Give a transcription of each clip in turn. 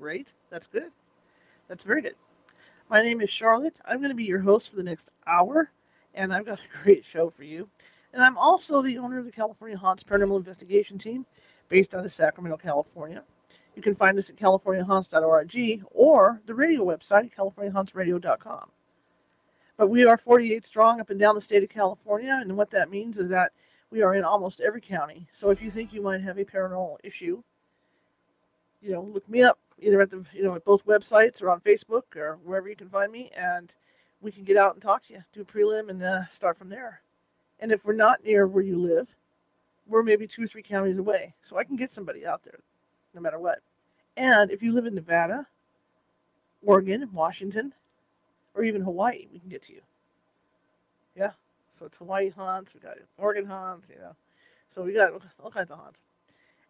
great. That's good. That's very good. My name is Charlotte. I'm going to be your host for the next hour, and I've got a great show for you. And I'm also the owner of the California Haunts Paranormal Investigation Team, based out of Sacramento, California. You can find us at californiahaunts.org or the radio website, californiahauntsradio.com. But we are 48 strong up and down the state of California, and what that means is that we are in almost every county. So if you think you might have a paranormal issue, you know, look me up either at the you know at both websites or on Facebook or wherever you can find me, and we can get out and talk to you, do a prelim, and uh, start from there. And if we're not near where you live, we're maybe two or three counties away, so I can get somebody out there, no matter what. And if you live in Nevada, Oregon, Washington, or even Hawaii, we can get to you. Yeah, so it's Hawaii haunts, we got Oregon haunts, you know. So we got all kinds of haunts.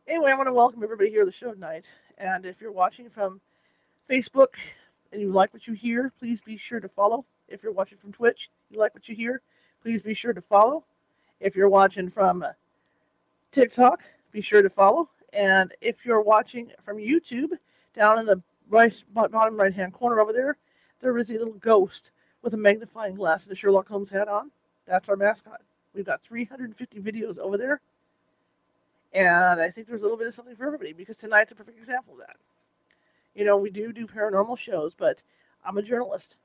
Anyway, I want to welcome everybody here to the show tonight. And if you're watching from Facebook and you like what you hear, please be sure to follow. If you're watching from Twitch, you like what you hear, please be sure to follow. If you're watching from uh, TikTok, be sure to follow. And if you're watching from YouTube, down in the right bottom right hand corner over there, there is a little ghost with a magnifying glass and a Sherlock Holmes hat on. That's our mascot. We've got 350 videos over there. And I think there's a little bit of something for everybody because tonight's a perfect example of that. You know, we do do paranormal shows, but I'm a journalist.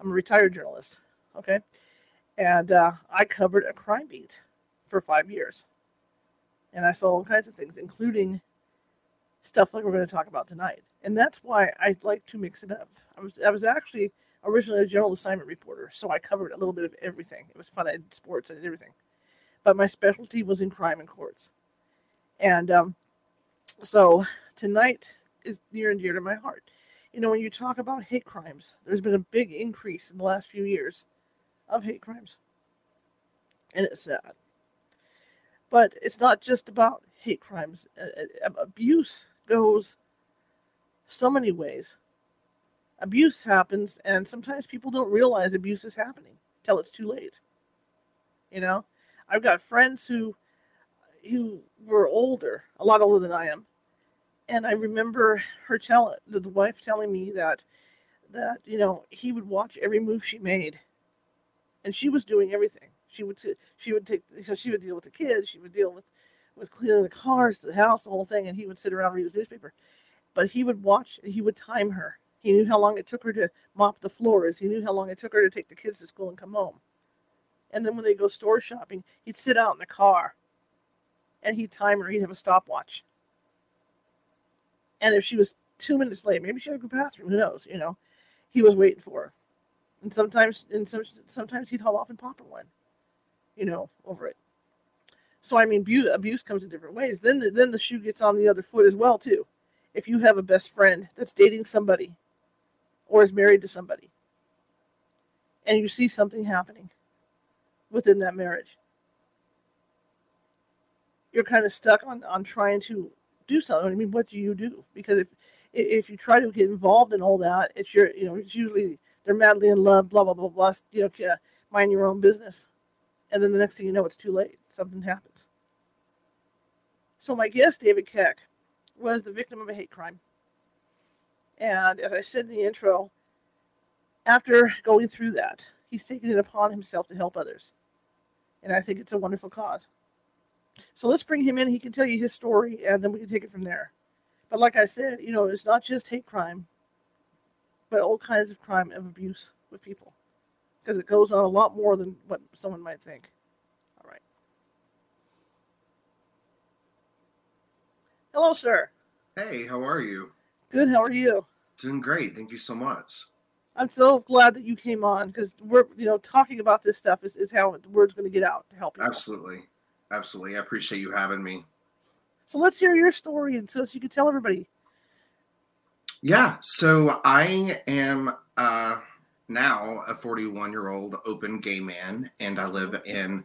I'm a retired journalist. Okay. And uh, I covered a crime beat for five years. And I saw all kinds of things, including stuff like we're going to talk about tonight. And that's why I like to mix it up. I was I was actually originally a general assignment reporter, so I covered a little bit of everything. It was fun. I did sports, I did everything. But my specialty was in crime and courts. And um, so tonight is near and dear to my heart. You know, when you talk about hate crimes, there's been a big increase in the last few years of hate crimes. And it's sad. But it's not just about hate crimes, abuse goes so many ways. Abuse happens, and sometimes people don't realize abuse is happening till it's too late. You know, I've got friends who who were older, a lot older than I am, and I remember her telling the wife telling me that that you know he would watch every move she made, and she was doing everything. She would she would take because she would deal with the kids, she would deal with with cleaning the cars, the house, the whole thing, and he would sit around read his newspaper. But he would watch he would time her. He knew how long it took her to mop the floors. He knew how long it took her to take the kids to school and come home. And then when they go store shopping, he'd sit out in the car and he'd time her. He'd have a stopwatch. And if she was two minutes late, maybe she had to go to the bathroom. Who knows? You know, he was waiting for her. And sometimes, and some, sometimes he'd haul off and pop her one. You know, over it. So I mean, abuse, abuse comes in different ways. Then, the, then the shoe gets on the other foot as well too. If you have a best friend that's dating somebody, or is married to somebody, and you see something happening within that marriage, you're kind of stuck on on trying to do something. I mean, what do you do? Because if if you try to get involved in all that, it's your you know it's usually they're madly in love, blah blah blah blah. You know, mind your own business, and then the next thing you know, it's too late. Something happens. So my guest, David Keck, was the victim of a hate crime, and as I said in the intro, after going through that, he's taken it upon himself to help others, and I think it's a wonderful cause. So let's bring him in. He can tell you his story, and then we can take it from there. But like I said, you know, it's not just hate crime, but all kinds of crime of abuse with people, because it goes on a lot more than what someone might think. All right. Hello, sir. Hey, how are you? Good. How are you? Doing great. Thank you so much. I'm so glad that you came on because we're, you know, talking about this stuff is, is how the word's going to get out to help you. Absolutely. Absolutely. I appreciate you having me. So let's hear your story and so you can tell everybody. Yeah, so I am uh, now a 41 year old open gay man, and I live in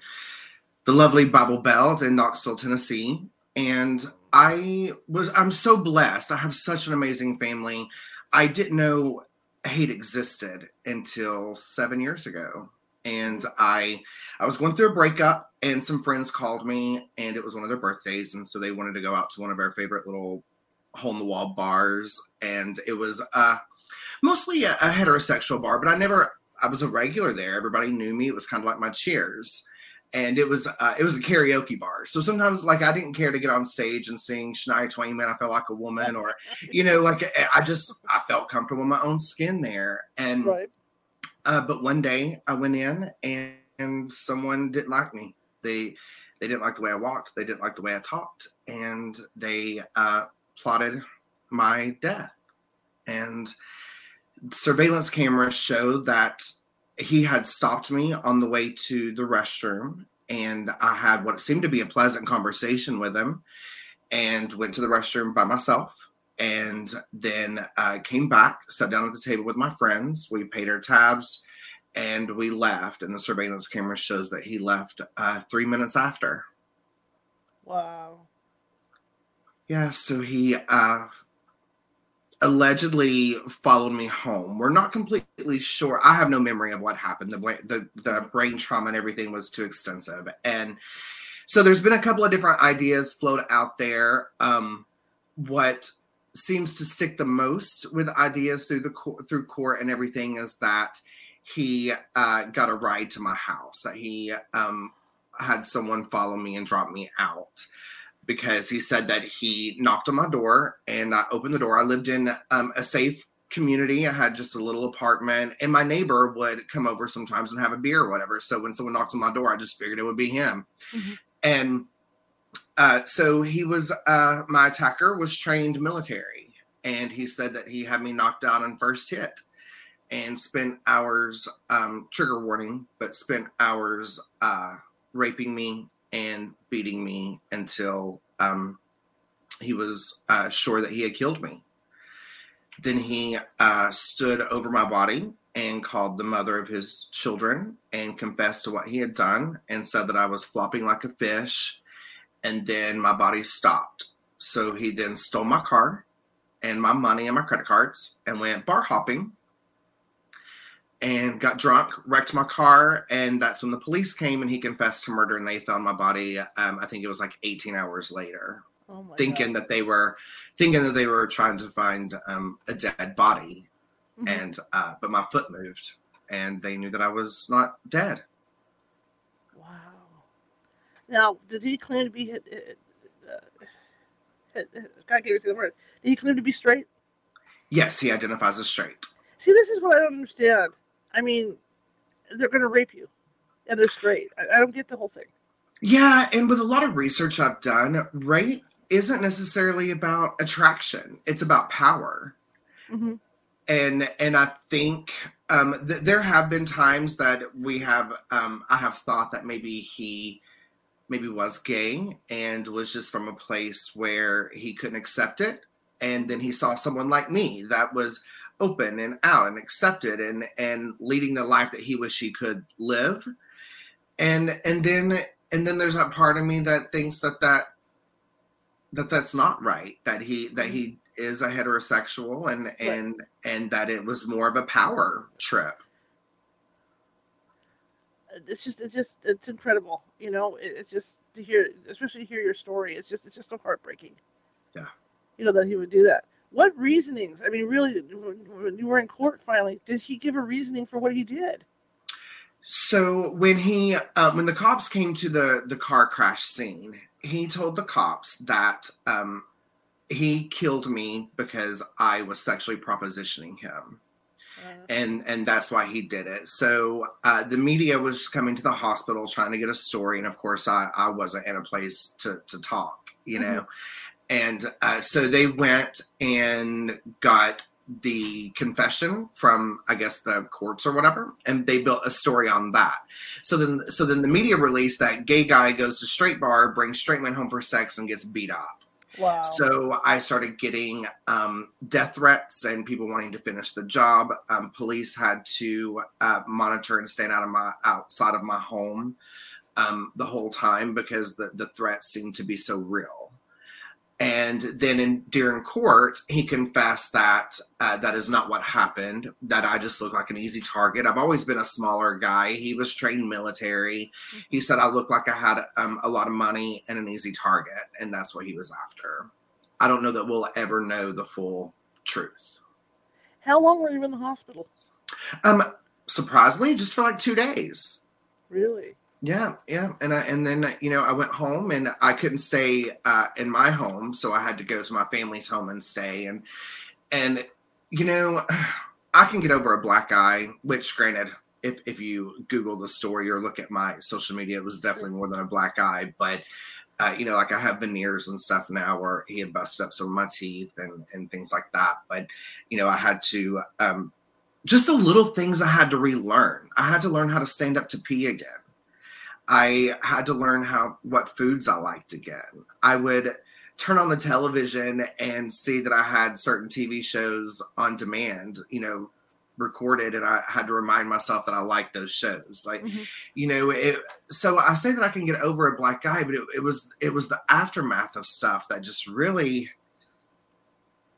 the lovely Bible Belt in Knoxville, Tennessee. And I was, I'm so blessed. I have such an amazing family. I didn't know hate existed until seven years ago. And I, I was going through a breakup, and some friends called me, and it was one of their birthdays, and so they wanted to go out to one of our favorite little hole in the wall bars, and it was uh, mostly a, a heterosexual bar, but I never, I was a regular there. Everybody knew me. It was kind of like my cheers and it was uh, it was a karaoke bar. So sometimes like I didn't care to get on stage and sing Shania Twain, man, I felt like a woman, or you know, like I just I felt comfortable in my own skin there. And right. Uh, but one day I went in and, and someone didn't like me. They they didn't like the way I walked. They didn't like the way I talked, and they uh, plotted my death. And surveillance cameras showed that he had stopped me on the way to the restroom and I had what seemed to be a pleasant conversation with him and went to the restroom by myself and then uh, came back, sat down at the table with my friends. We paid our tabs and we left. And the surveillance camera shows that he left uh, three minutes after. Wow. Yeah, so he uh, allegedly followed me home. We're not completely sure. I have no memory of what happened. The the the brain trauma and everything was too extensive, and so there's been a couple of different ideas float out there. Um, what seems to stick the most with ideas through the through court and everything is that he uh, got a ride to my house. That he um, had someone follow me and drop me out because he said that he knocked on my door and I opened the door. I lived in um, a safe community. I had just a little apartment, and my neighbor would come over sometimes and have a beer or whatever. So when someone knocked on my door, I just figured it would be him. Mm-hmm. And uh, so he was, uh, my attacker was trained military, and he said that he had me knocked out on first hit and spent hours, um, trigger warning, but spent hours uh, raping me and beating me until um, he was uh, sure that he had killed me. Then he uh, stood over my body and called the mother of his children and confessed to what he had done and said that I was flopping like a fish. And then my body stopped. So he then stole my car and my money and my credit cards and went bar hopping and got drunk, wrecked my car, and that's when the police came and he confessed to murder and they found my body. Um, I think it was like 18 hours later, oh thinking God. that they were thinking that they were trying to find um, a dead body, mm-hmm. and uh, but my foot moved and they knew that I was not dead. Now, did he claim to be? Uh, uh, God gave to the word. Did he claim to be straight? Yes, he identifies as straight. See, this is what I don't understand. I mean, they're going to rape you, and they're straight. I, I don't get the whole thing. Yeah, and with a lot of research I've done, rape isn't necessarily about attraction; it's about power. Mm-hmm. And and I think um, th- there have been times that we have um, I have thought that maybe he maybe was gay and was just from a place where he couldn't accept it, and then he saw someone like me that was open and out and accepted and and leading the life that he wished he could live. And and then and then there's that part of me that thinks that that that that's not right that he that he is a heterosexual and and and that it was more of a power trip it's just it's just it's incredible you know it's just to hear especially to hear your story it's just it's just so heartbreaking yeah you know that he would do that what reasonings? I mean, really, when you were in court finally did he give a reasoning for what he did? So when he um, when the cops came to the the car crash scene, he told the cops that um, he killed me because I was sexually propositioning him. And and that's why he did it. So uh, the media was coming to the hospital trying to get a story, and of course I, I wasn't in a place to to talk, you mm-hmm. know and uh, so they went and got the confession from i guess the courts or whatever and they built a story on that so then so then the media released that gay guy goes to straight bar brings straight men home for sex and gets beat up So I started getting um, death threats and people wanting to finish the job. Um, police had to uh, monitor and stand out of my outside of my home um, the whole time because the the threats seemed to be so real. And then in during court, he confessed that uh, that is not what happened. That I just look like an easy target. I've always been a smaller guy. He was trained military. He said I looked like I had um, a lot of money and an easy target, and that's what he was after. I don't know that we'll ever know the full truth. How long were you in the hospital? Um, surprisingly, just for like two days. Really? Yeah, yeah, and I, and then you know I went home and I couldn't stay uh, in my home, so I had to go to my family's home and stay. And and you know I can get over a black eye, which granted, if if you Google the story or look at my social media, it was definitely more than a black eye. But uh, you know, like I have veneers and stuff now, where he had busted up some of my teeth and and things like that. But you know, I had to um, just the little things I had to relearn. I had to learn how to stand up to pee again. I had to learn how what foods I liked again. I would turn on the television and see that I had certain TV shows on demand, you know, recorded and I had to remind myself that I liked those shows. Like, Mhm. you know, it so I say that I can get over a black eye, but it, it was it was the aftermath of stuff that just really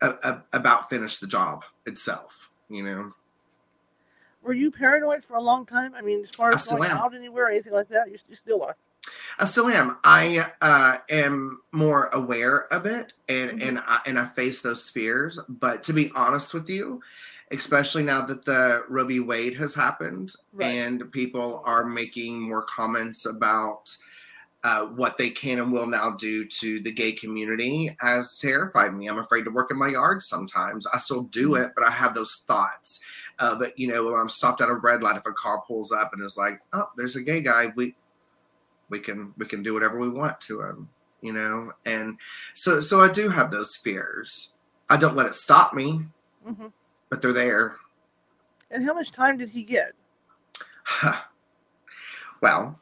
a, a, about finished the job itself, you know. Were you paranoid for a long time? I mean, as far as going am. out anywhere or anything like that, you, you still are. I still am. I uh, am more aware of it, and Mhm. and I, and I face those fears. But to be honest with you, especially now that the Roe v. Wade has happened, Right. and people are making more comments about uh, what they can and will now do to the gay community, has terrified me. I'm afraid to work in my yard sometimes. I still do Mhm. it, but I have those thoughts. But you know, when I'm stopped at a red light, if a car pulls up and is like, "Oh, there's a gay guy," we we can we can do whatever we want to him you know and so so i do have those fears i don't let it stop me hmm but they're there And how much time did he get? well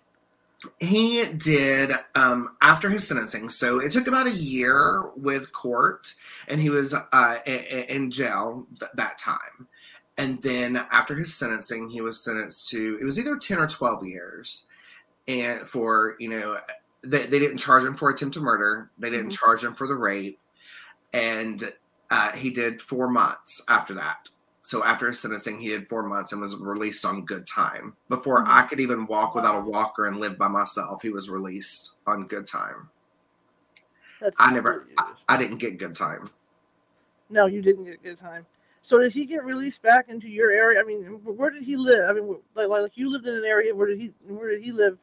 he did um after his sentencing. So it took about a year with court and he was uh in jail th- that time. And then after his sentencing he was sentenced to it was either 10 or 12 years and for you know they, they didn't charge him for attempted murder. They didn't Mhm. charge him for the rape. And uh, he did four months after that so after his sentencing he did four months and was released on good time before Mhm. i could even walk without a walker and live by myself he was released on good time That's I never- really- i didn't get good time No, you didn't get good time. So did he get released back into your area? I mean, where did he live? I mean, like, like you lived in an area. Where did he? Where did he live?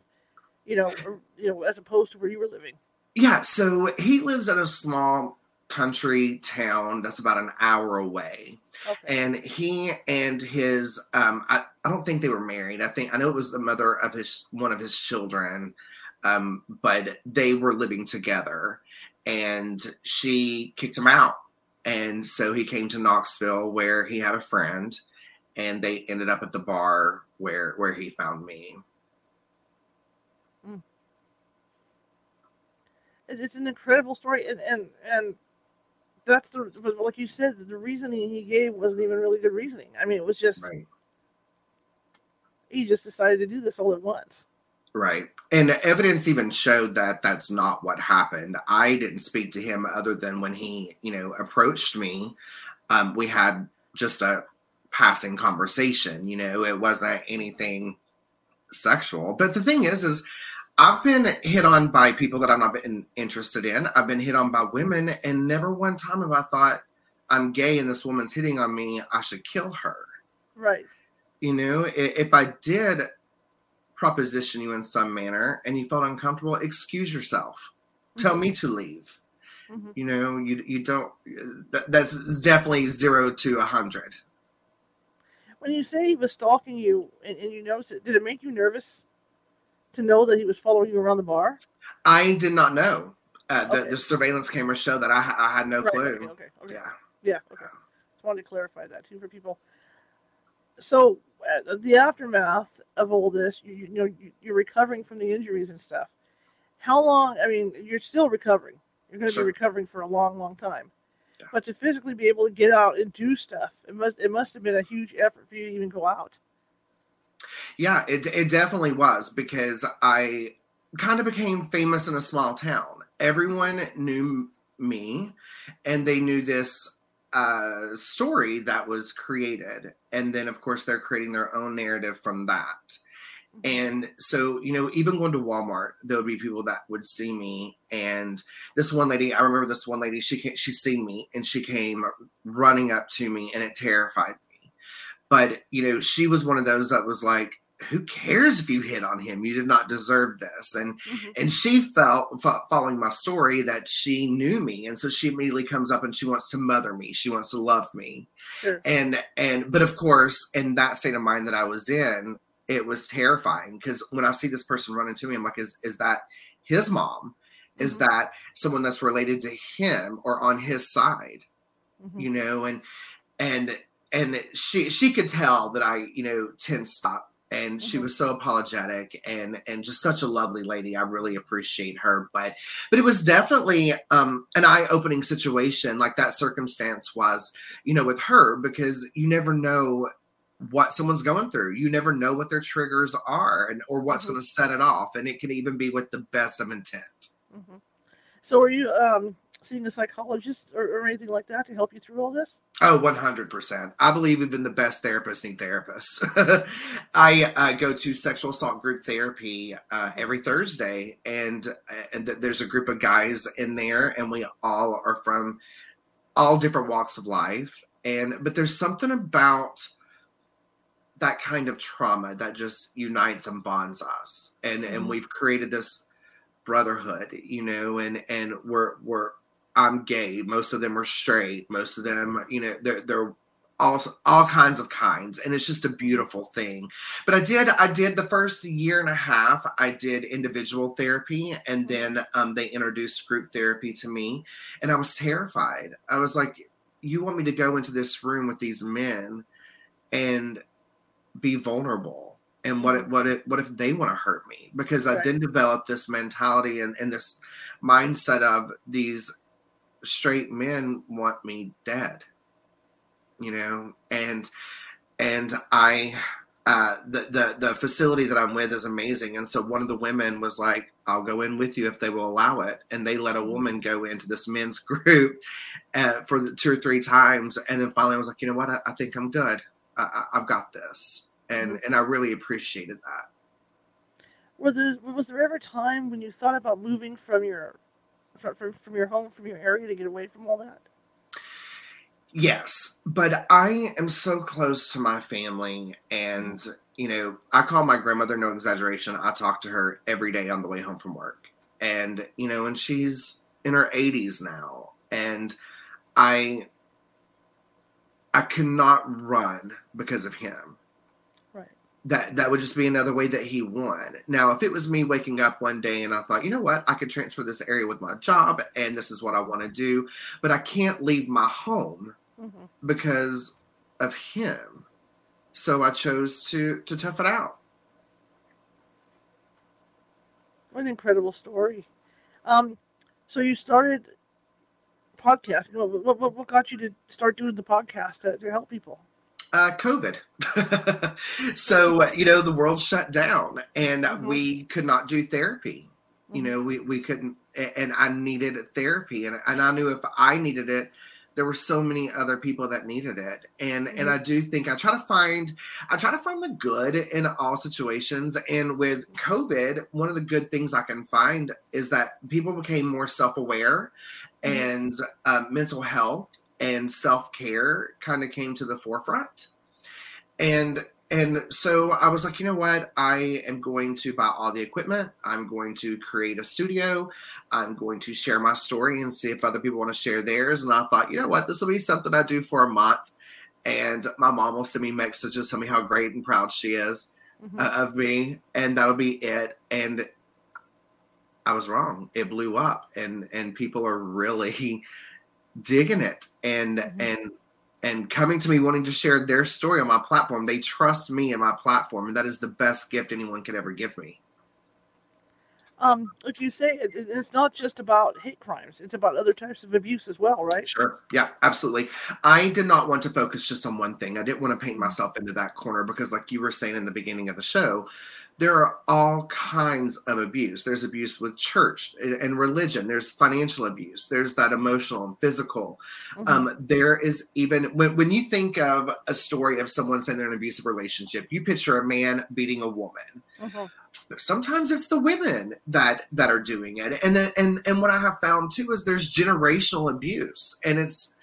You know, or, you know, as opposed to where you were living. yeah so he lives in a small country town that's about an hour away. Okay. and he and his um I, I don't think they were married. I think i know it was the mother of his one of his children um but they were living together. And she kicked him out. And so he came to knoxville where he had a friend and they ended up at the bar where where he found me. It's an incredible story, and and and that's the like you said, the reasoning he gave wasn't even really good reasoning. I mean, it was just right he just decided to do this all at once. Right. And evidence even showed that that's not what happened. I didn't speak to him other than when he, you know, approached me. Um, we had just a passing conversation, you know, it wasn't anything sexual. But the thing is, is I've been hit on by people that I'm not been interested in. I've been hit on by women, and never one time have I thought I'm gay and this woman's hitting on me, I should kill her Right. you know if i did proposition you in some manner and you felt uncomfortable excuse yourself tell me to leave Mhm. you know you you don't that, that's definitely zero to a hundred When you say he was stalking you and, and you noticed it, did it make you nervous to know that he was following you around the bar? i did not know uh, the, Okay. the surveillance camera showed that i, I had no Right, clue Okay. Okay. okay. yeah Yeah. Okay. Just wanted to clarify that too for people. So, uh, the aftermath of all this, you, you know, you, you're recovering from the injuries and stuff. How long? I mean, you're still recovering. You're going to Sure. be recovering for a long, long time. Yeah. But to physically be able to get out and do stuff, it must it must have been a huge effort for you to even go out. Yeah, it it definitely was because I kind of became famous in a small town. Everyone knew me, and they knew this uh, story that was created, and then of course they're creating their own narrative from that. And so, you know, even going to Walmart, there would be people that would see me. And this one lady, I remember this one lady, she came, she seen me and she came running up to me and it terrified me. But, you know, she was one of those that was like, who cares if you hit on him? You did not deserve this. And Mhm. and she felt fo- following my story that she knew me and so she immediately comes up and she wants to mother me she wants to love me Sure. and and but of course in that state of mind that i was in it was terrifying because when i see this person running to me i'm like is is that his mom is Mhm. that someone that's related to him or on his side Mhm. you know and and and she she could tell that i you know to stop and she Mhm. was so apologetic and and just such a lovely lady i really appreciate her but but it was definitely um an eye-opening situation like that circumstance was you know with her because you never know what someone's going through you never know what their triggers are and or what's Mhm. going to set it off and it can even be with the best of intent Mhm. So, are you um, seeing a psychologist or, or anything like that to help you through all this? Oh, 100%. I believe even the best therapists need therapists. I uh, go to sexual assault group therapy uh, every Thursday, and, and th- there's a group of guys in there, and we all are from all different walks of life. And but there's something about that kind of trauma that just unites and bonds us, and and Mhm. we've created this brotherhood, you know, and and we're we're I'm gay. Most of them are straight. Most of them, you know, they're they're all all kinds of kinds, and it's just a beautiful thing. But I did I did the first year and a half. I did individual therapy, and then um, they introduced group therapy to me, and I was terrified. I was like, "You want me to go into this room with these men and be vulnerable?" And what if, what if, what if they want to hurt me? Because I Right. then developed this mentality and, and this mindset of these straight men want me dead you know? And and i uh the, the the facility that i'm with is amazing. And so one of the women was like i'll go in with you if they will allow it. And they let a woman go into this men's group uh, for the two or three times. And then finally i was like you know what? I, I think i'm good. I, I, i've got this. And and i really appreciated that. There, was there ever a time when you thought about moving from your from, from, from your home, from your area to get away from all that? Yes, but I am so close to my family, and mm. you know, I call my grandmother no exaggeration. I talk to her every day on the way home from work, and you know, and she's in her 80s now, and I I cannot run because of him. That that would just be another way that he won. Now, if it was me waking up one day and I thought, you know what, I could transfer this area with my job, and this is what I want to do, but I can't leave my home hmm because of him. So I chose to to tough it out. What an incredible story. Um, so you started podcasting. What, what, what- what got you to start doing the podcast to, to help people? Uh, COVID. so uh, you know the world shut down, and Mhm. we could not do therapy. You Mhm. know, we we couldn't, and I needed therapy, and and I knew if I needed it, there were so many other people that needed it, and and I do think I try to find I try to find the good in all situations, and with COVID, one of the good things I can find is that people became more self aware, Mhm. and uh, mental health and self care kind of came to the forefront, and and so I was like, you know what? I am going to buy all the equipment. I'm going to create a studio. I'm going to share my story and see if other people want to share theirs. And I thought, you know what? This will be something I do for a month. And my mom will send me messages, tell me how great and proud she is Mhm. uh, of me, and that'll be it. And I was wrong. It blew up, and and people are really digging it, and Mhm. and and coming to me wanting to share their story on my platform. They trust me and my platform, and that is the best gift anyone could ever give me. um, if you say, it, it's not just about hate crimes; it's about other types of abuse as well, right? Sure. Yeah, absolutely. I did not want to focus just on one thing. I didn't want to paint myself into that corner because, like you were saying in the beginning of the show, there are all kinds of abuse. There's abuse with church and religion. There's financial abuse. There's that emotional and physical. Mm-hmm. Um, there is even when, when you think of a story of someone saying they're in an abusive relationship, you picture a man beating a woman. Mm-hmm. Sometimes it's the women that that are doing it, and then and and what I have found too is there's generational abuse, and it's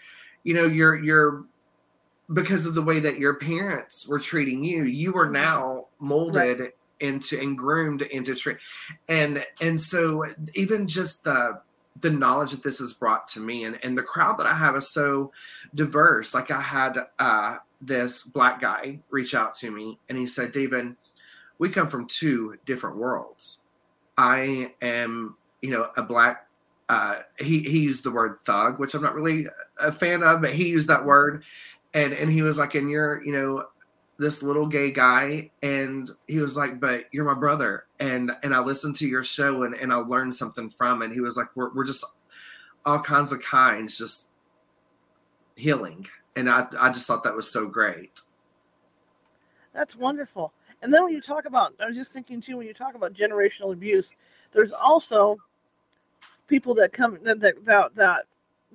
you know you're you're because of the way that your parents were treating you, you are mm-hmm. now molded right into and groomed into training and and so even just the the knowledge that this has brought to me and, and the crowd that I have is so diverse. Like I had uh, this black guy reach out to me and he said, David, we come from two different worlds. I am, you know, a black uh, he, he used the word thug, which I'm not really a fan of, but he used that word. And, and he was like, and you're, you know, this little gay guy and he was like but you're my brother. And and i listened to your show and, and i learned something from it. He was like we're, we're just all kinds of kinds just healing. And i i just thought that was so great. That's wonderful. And then when you talk about i was just thinking too when you talk about generational abuse there's also people that come that that that, that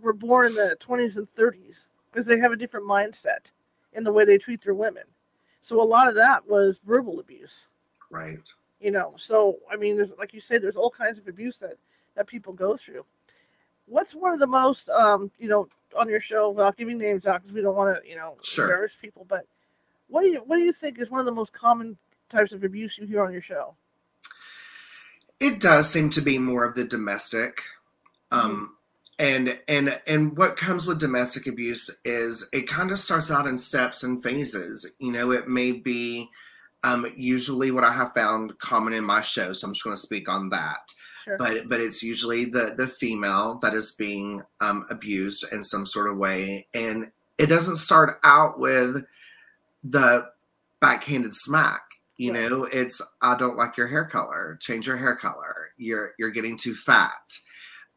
were born in the 20s and 30s because they have a different mindset in the way they treat their women so a lot of that was verbal abuse. Right. You know, so I mean, there's like you say, there's all kinds of abuse that that people go through. What's one of the most, um, you know, on your show without giving names out because we don't want to, you know, sure. embarrass people, but what do you what do you think is one of the most common types of abuse you hear on your show? It does seem to be more of the domestic. Mm-hmm. Um, and and and what comes with domestic abuse is it kind of starts out in steps and phases. You know it may be um, usually what i have found common in my show so i'm just going to speak on that. Sure. but but it's usually the the female that is being um, abused in some sort of way. And it doesn't start out with the backhanded smack. You right. know it's i don't like your hair color. Change your hair color. You're you're getting too fat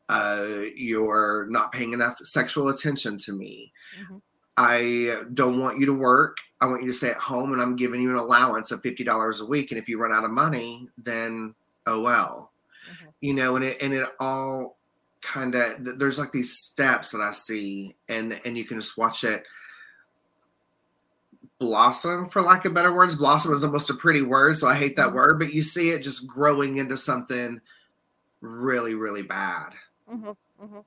uh, you're not paying enough sexual attention to me. Mm-hmm. I don't want you to work. I want you to stay at home, and I'm giving you an allowance of fifty dollars a week. And if you run out of money, then oh well, mm-hmm. you know. And it and it all kind of there's like these steps that I see, and and you can just watch it blossom, for lack of better words. Blossom is almost a pretty word, so I hate that mm-hmm. word. But you see it just growing into something really, really bad. Mm-hmm, mm-hmm.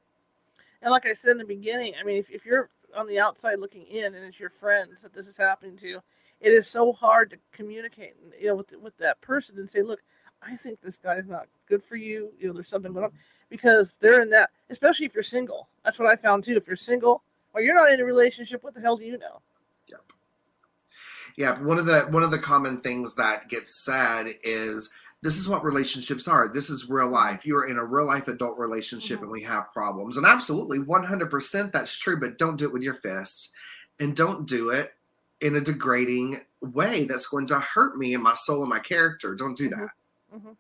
And like I said in the beginning, I mean, if, if you're on the outside looking in and it's your friends that this is happening to, it is so hard to communicate, you know, with with that person and say, look, I think this guy's not good for you. You know, there's something going on because they're in that. Especially if you're single. That's what I found too. If you're single or you're not in a relationship, what the hell do you know? Yep. Yeah. One of the one of the common things that gets said is this is what relationships are. This is real life. You're in a real life adult relationship mm-hmm. and we have problems. And absolutely 100% that's true, but don't do it with your fist and don't do it in a degrading way that's going to hurt me and my soul and my character. Don't do that. Mm-hmm. mm-hmm.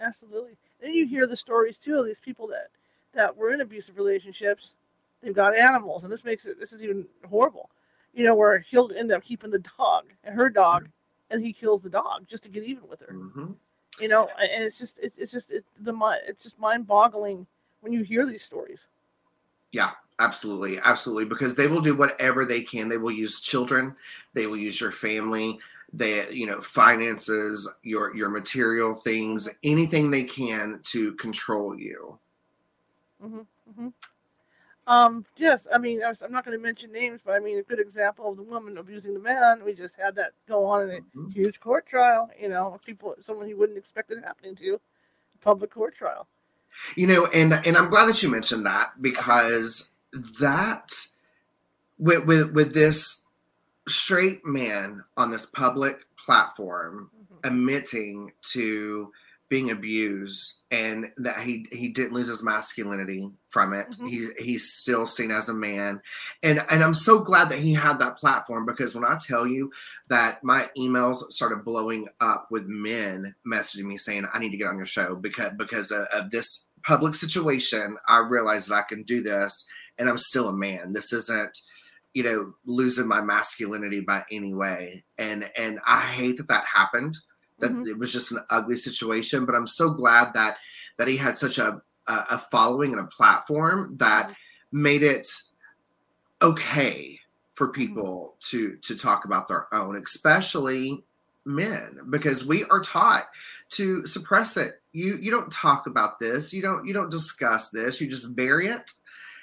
Absolutely. And you hear the stories too of these people that that were in abusive relationships. They've got animals, and this makes it this is even horrible. You know, where he'll end up keeping the dog and her dog, mm-hmm. and he kills the dog just to get even with her. Mm-hmm you know and it's just it's just it, the it's just mind-boggling when you hear these stories. Yeah absolutely absolutely because they will do whatever they can. They will use children they will use your family they you know finances your your material things anything they can to control you. Mm-hmm, mm-hmm. Um, yes, I mean, I am not going to mention names, but I mean, a good example of the woman abusing the man. We just had that go on in a mm-hmm. huge court trial. You know, people, someone you wouldn't expect it happening to, public court trial. You know, and and I'm glad that you mentioned that because that with with with this straight man on this public platform mm-hmm. admitting to being abused and that he he didn't lose his masculinity from it. Mhm. he he's still seen as a man. And and i'm so glad that he had that platform because when i tell you that my emails started blowing up with men messaging me saying i need to get on your show because because of, of this public situation i realized that i can do this and i'm still a man. This isn't you know losing my masculinity by any way. And and i hate that that happened that Mhm. it was just an ugly situation but i'm so glad that that he had such a a, following and a platform that Mhm. made it okay for people to to talk about their own especially men because we are taught to suppress it. You you don't talk about this. You don't you don't discuss this. You just bury it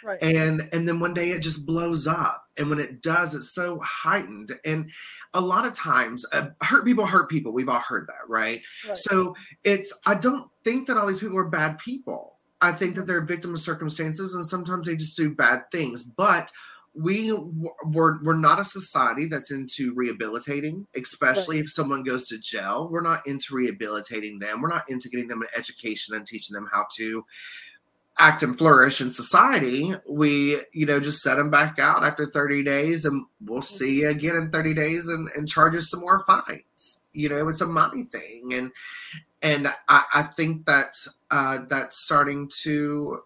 Right. and and then one day it just blows up. And when it does it's so heightened. And a lot of times uh, hurt people hurt people. We've all heard that right? Right. so it's i don't think that all these people are bad people. I think that they're victims of circumstances and sometimes they just do bad things. But we w- we're, we're not a society that's into rehabilitating especially if someone goes to jail. We're not into rehabilitating them. We're not into getting them an education and teaching them how to act and flourish in society we you know just set them back out after 30 days and we'll see you again in 30 days and, and charge us some more fines you know it's a money thing and and i, I think that uh, that's starting to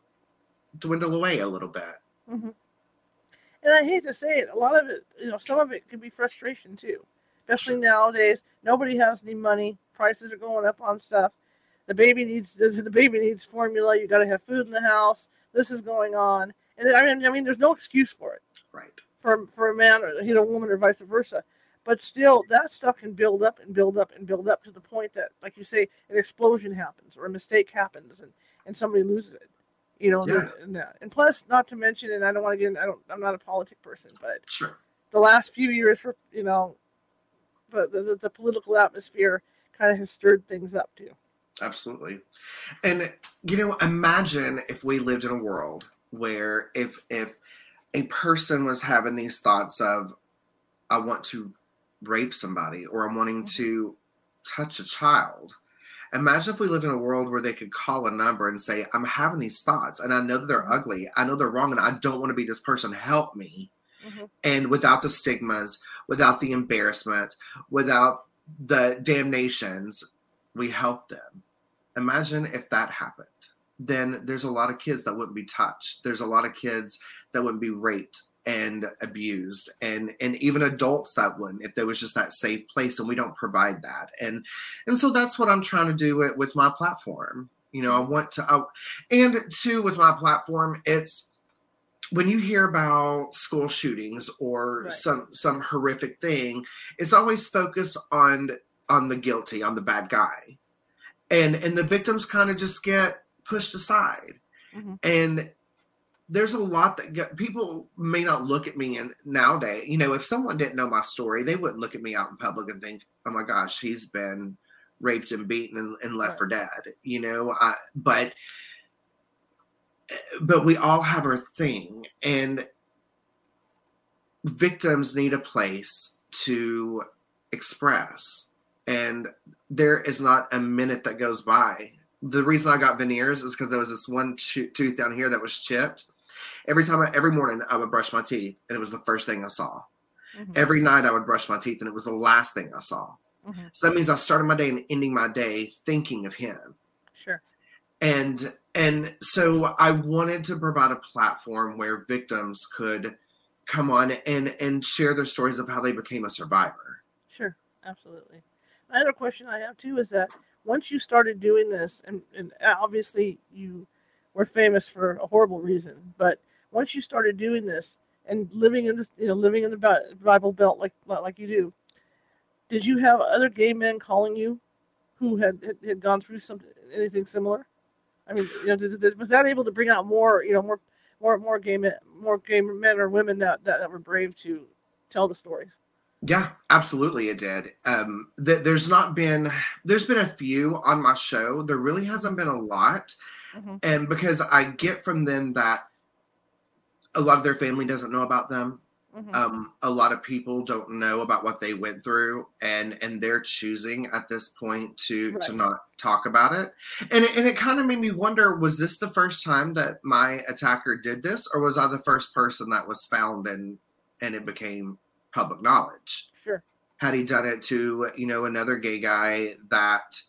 dwindle away a little bit hmm And I hate to say it, a lot of it, you know, some of it can be frustration too. Especially nowadays, nobody has any money. Prices are going up on stuff. The baby needs the baby needs formula. You got to have food in the house. This is going on, and I mean, I mean, there's no excuse for it right for for a man or you know, a woman or vice versa. But still, that stuff can build up and build up and build up to the point that, like you say, an explosion happens or a mistake happens and, and somebody loses it. You know, Yeah. and, that. and plus, not to mention, and I don't want to get, in, I don't, I'm not a politic person, but sure the last few years for you know, the the, the political atmosphere kind of has stirred things up too. Absolutely. And you know imagine if we lived in a world where if if a person was having these thoughts of i want to rape somebody or i'm wanting to touch a child. Imagine if we lived in a world where they could call a number and say i'm having these thoughts and i know that they're ugly i know they're wrong and i don't want to be this person help me. Mhm. and without the stigmas without the embarrassment without the damnations we help them imagine if that happened. Then there's a lot of kids that wouldn't be touched. There's a lot of kids that wouldn't be raped and abused and and even adults that wouldn't if there was just that safe place and we don't provide that. And and so that's what i'm trying to do with, with my platform. You know i want to I, and two with my platform it's when you hear about school shootings or Right. some some horrific thing it's always focused on on the guilty on the bad guy and and the victims kind of just get pushed aside Mhm. and there's a lot that get, people may not look at me and nowadays you know if someone didn't know my story they wouldn't look at me out in public and think oh my gosh he's been raped and beaten and, and left Right. for dead you know I, but but we all have our thing and victims need a place to express and there is not a minute that goes by the reason i got veneers is because there was this one tooth down here that was chipped every time I, every morning i would brush my teeth and it was the first thing i saw Mhm. every night i would brush my teeth and it was the last thing i saw Mhm. so that means i started my day and ending my day thinking of him Sure. and and so i wanted to provide a platform where victims could come on and and share their stories of how they became a survivor Sure, absolutely. Another question I have too is that once you started doing this, and, and obviously you were famous for a horrible reason, but once you started doing this and living in this, you know, living in the Bible Belt like like you do, did you have other gay men calling you who had had, gone through something anything similar? I mean, you know, did, did- was that able to bring out more, you know, more more more gay men, more gay men or women that that, that were brave to tell the stories? Yeah, absolutely, it did. Um, th- there's not been, there's been a few on my show. There really hasn't been a lot, Mhm. and because I get from them that a lot of their family doesn't know about them, Mm-hmm. Um, a lot of people don't know about what they went through, and and they're choosing at this point to right. to not talk about it. And it, and it kind of made me wonder: was this the first time that my attacker did this, or was I the first person that was found and and it became public knowledge? Sure. Had he done it to you know another gay guy that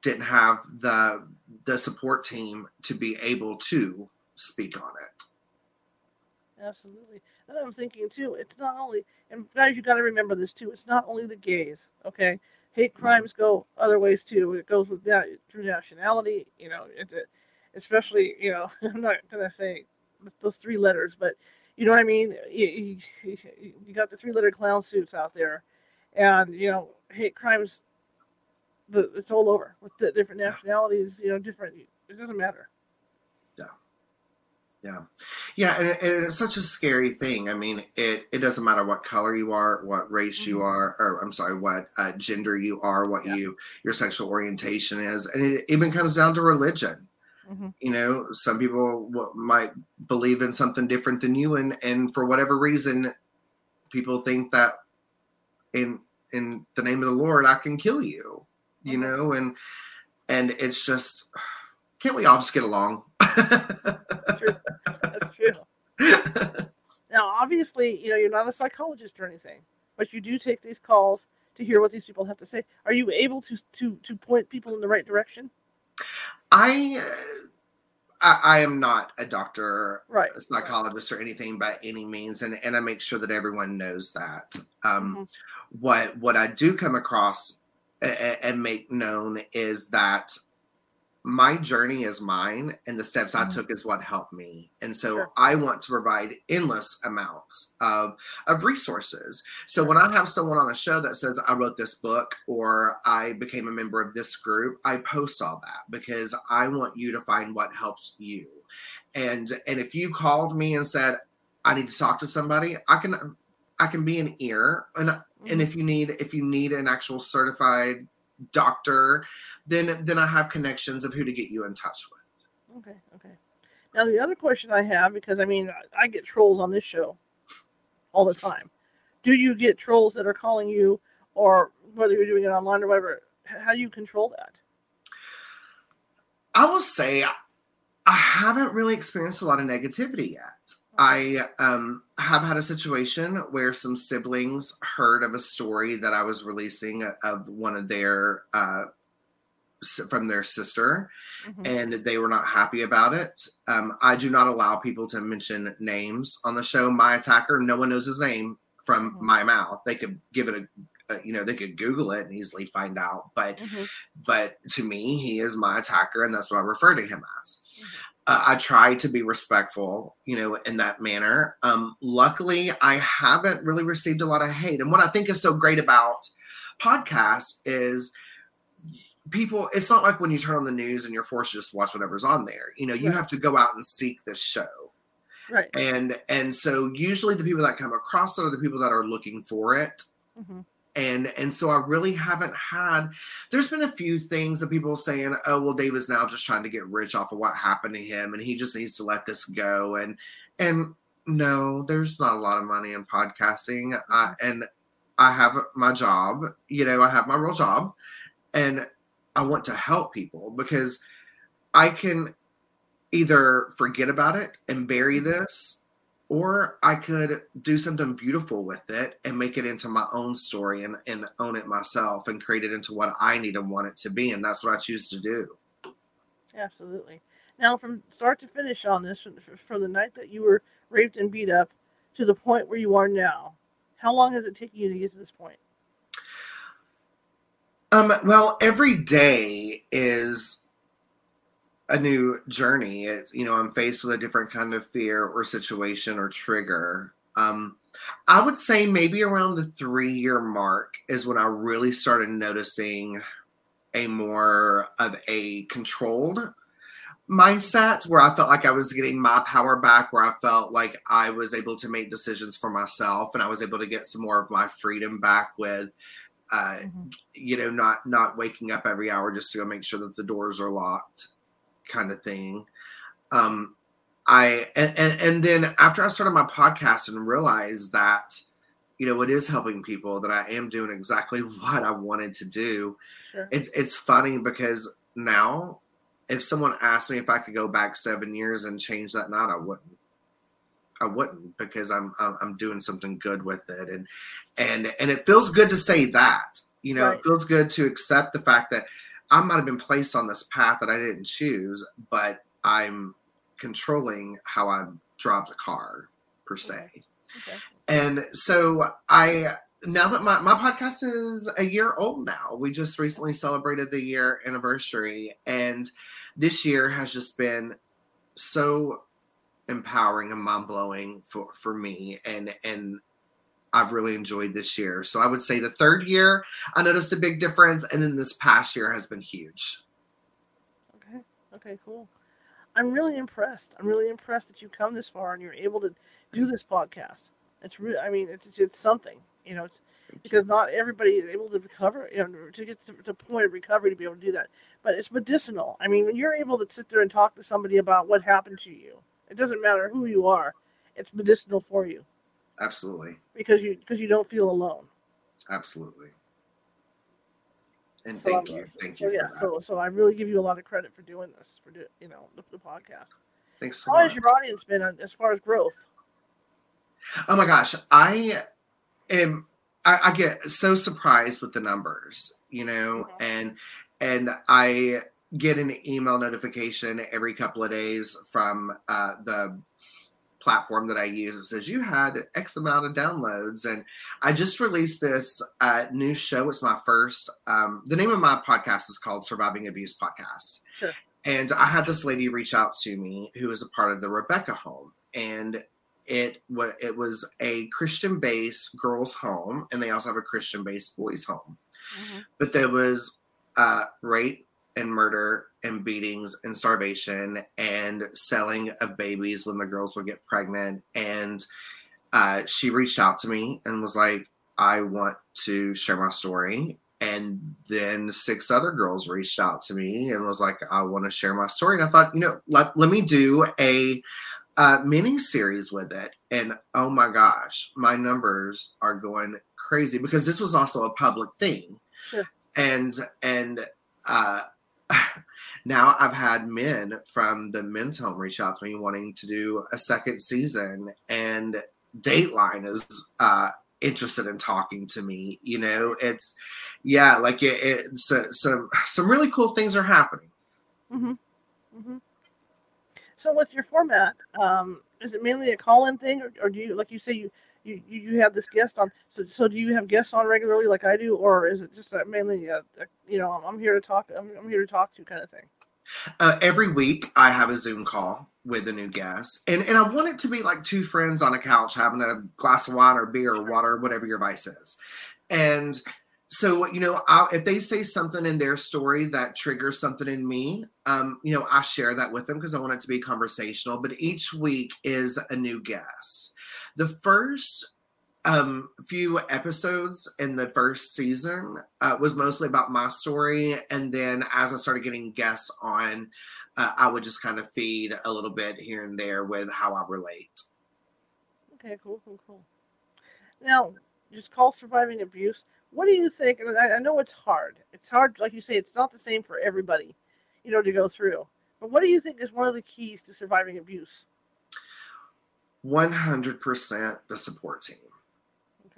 didn't have the the support team to be able to speak on it. Absolutely. And I'm thinking too, it's not only and guys you gotta remember this too, it's not only the gays, okay? Hate mm-hmm. crimes go other ways too. It goes with that through nationality, you know, it, especially, you know, I'm not gonna say those three letters, but you know what I mean? You, you, you got the three letter clown suits out there, and you know, hate crimes the it's all over with the different nationalities. You know, different. It doesn't matter. Yeah. Yeah, yeah, and, it, and, it's such a scary thing. I mean, it it doesn't matter what color you are, what race mm-hmm. you are, or I'm sorry, what uh, gender you are, what yeah. you your sexual orientation is, and it even comes down to religion. Mm-hmm. You know, some people might believe in something different than you, and and for whatever reason, people think that in in the name of the Lord, I can kill you you know, and and it's just can't we all just get along? That's true. That's true. now, obviously, you know, you're not a psychologist or anything, but you do take these calls to hear what these people have to say. Are you able to to to point people in the right direction? I I, I, am not a doctor, right, a psychologist, or anything by any means, and and I make sure that everyone knows that. Um, mm-hmm. What what I do come across and make known is that my journey is mine and the steps mm-hmm. I took is what helped me. And so sure. I want to provide endless amounts of of resources. So when I have someone on a show that says I wrote this book or I became a member of this group, I post all that because I want you to find what helps you. And and if you called me and said I need to talk to somebody, I can I can be an ear, and mm-hmm. and if you need if you need an actual certified doctor, then then I have connections of who to get you in touch with. Okay, okay. Now the other question I have, because I mean I get trolls on this show all the time. Do you get trolls that are calling you, or whether you're doing it online or whatever? How do you control that? I will say I haven't really experienced a lot of negativity yet. I um, have had a situation where some siblings heard of a story that I was releasing of one of their uh, from their sister, mm-hmm. and they were not happy about it. Um, I do not allow people to mention names on the show. My attacker, no one knows his name from mm-hmm. my mouth. They could give it a, you know, they could Google it and easily find out. But, mm-hmm. but to me, he is my attacker, and that's what I refer to him as. Mm-hmm uh, I try to be respectful, you know, in that manner. Um, luckily, I haven't really received a lot of hate. And what I think is so great about podcasts is people, it's not like when you turn on the news and you're forced to just watch whatever's on there. You know, you have to go out and seek this show. Right. And and so usually the people that come across it are the people that are looking for it. Mm-hmm and and so I really haven't had. There's been a few things of people saying, "Oh, well, David's now just trying to get rich off of what happened to him, and he just needs to let this go." And and no, there's not a lot of money in podcasting, uh, and I have my job. You know, I have my real job, and I want to help people because I can either forget about it and bury mm-hmm. this or I could do something beautiful with it and make it into my own story and, and own it myself and create it into what I need and want it to be. And that's what I choose to do. Absolutely. Now, from start to finish on this, from the night that you were raped and beat up to the point where you are now, how long has it taken you to get to this point? Um, well, every day is a new journey. It's you know I'm faced with a different kind of fear or situation or trigger. Um, I would say maybe around the three year mark is when I really started noticing a more of a controlled mindset where I felt like I was getting my power back, where I felt like I was able to make decisions for myself and I was able to get some more of my freedom back with uh, mm-hmm. you know, not not waking up every hour just to go make sure that the doors are locked kind of thing. Um, I and, and, and then after I started my podcast and realized that you know it is helping people that I am doing exactly what I wanted to do. Sure. It's it's funny because now if someone asked me if I could go back seven years and change that knot, I wouldn't. I wouldn't because I'm I'm doing something good with it, and and and it feels good to say that. You know, right. it feels good to accept the fact that I might have been placed on this path that I didn't choose, but I'm controlling how I drive the car per se. Okay. And so I now that my, my podcast is a year old now, we just recently celebrated the year anniversary, and this year has just been so empowering and mind blowing for for me, and and I've really enjoyed this year. So I would say the third year I noticed a big difference, and then this past year has been huge. Okay. Okay. Cool. I'm really impressed. I'm really impressed that you've come this far and you're able to do this podcast. It's really, I mean, it's it's something, you know, it's because not everybody is able to recover, you know, to get to the point of recovery to be able to do that. But it's medicinal. I mean, when you're able to sit there and talk to somebody about what happened to you, it doesn't matter who you are, it's medicinal for you. Absolutely. Because you because you don't feel alone. Absolutely. And so thank you, thank so, you. Yeah, so so I really give you a lot of credit for doing this, for do, you know the, the podcast. Thanks. So How much. has your audience been on, as far as growth? Oh my gosh, I am. I, I get so surprised with the numbers, you know, mm-hmm. and and I get an email notification every couple of days from uh, the platform that I use. It says you had X amount of downloads, and I just released this uh, new show. It's my first. Um, the name of my podcast is called Surviving Abuse Podcast, sure. and I had this lady reach out to me who is a part of the Rebekah Home, and it was it was a Christian based girls' home, and they also have a Christian based boys' home. Mm-hmm. But there was uh, rape and murder and beatings and starvation and selling of babies when the girls would get pregnant. And uh, she reached out to me and was like, I want to share my story. And then six other girls reached out to me and was like, I want to share my story. And I thought, you know, let, let me do a uh, mini series with it. And oh my gosh, my numbers are going crazy because this was also a public thing. Sure. And, and, uh, now I've had men from the men's home reach out to me wanting to do a second season, and Dateline is uh, interested in talking to me. You know, it's yeah, like it, some some really cool things are happening. Mm-hmm. Mm-hmm. So, with your format, um, is it mainly a call-in thing, or, or do you, like you say, you you you have this guest on. So, so do you have guests on regularly, like I do, or is it just mainly, a, a, you know, I'm here to talk, I'm, I'm here to talk to kind of thing? Uh, every week, I have a Zoom call with a new guest, and and I want it to be like two friends on a couch having a glass of wine or beer or water, whatever your vice is, and so you know I'll, if they say something in their story that triggers something in me um, you know i share that with them because i want it to be conversational but each week is a new guest the first um, few episodes in the first season uh, was mostly about my story, and then as I started getting guests on, uh, I would just kind of feed a little bit here and there with how I relate. Okay, cool, cool, cool. Now, just call surviving abuse. What do you think? And I, I know it's hard. It's hard, like you say, it's not the same for everybody, you know, to go through. But what do you think is one of the keys to surviving abuse? 100% the support team.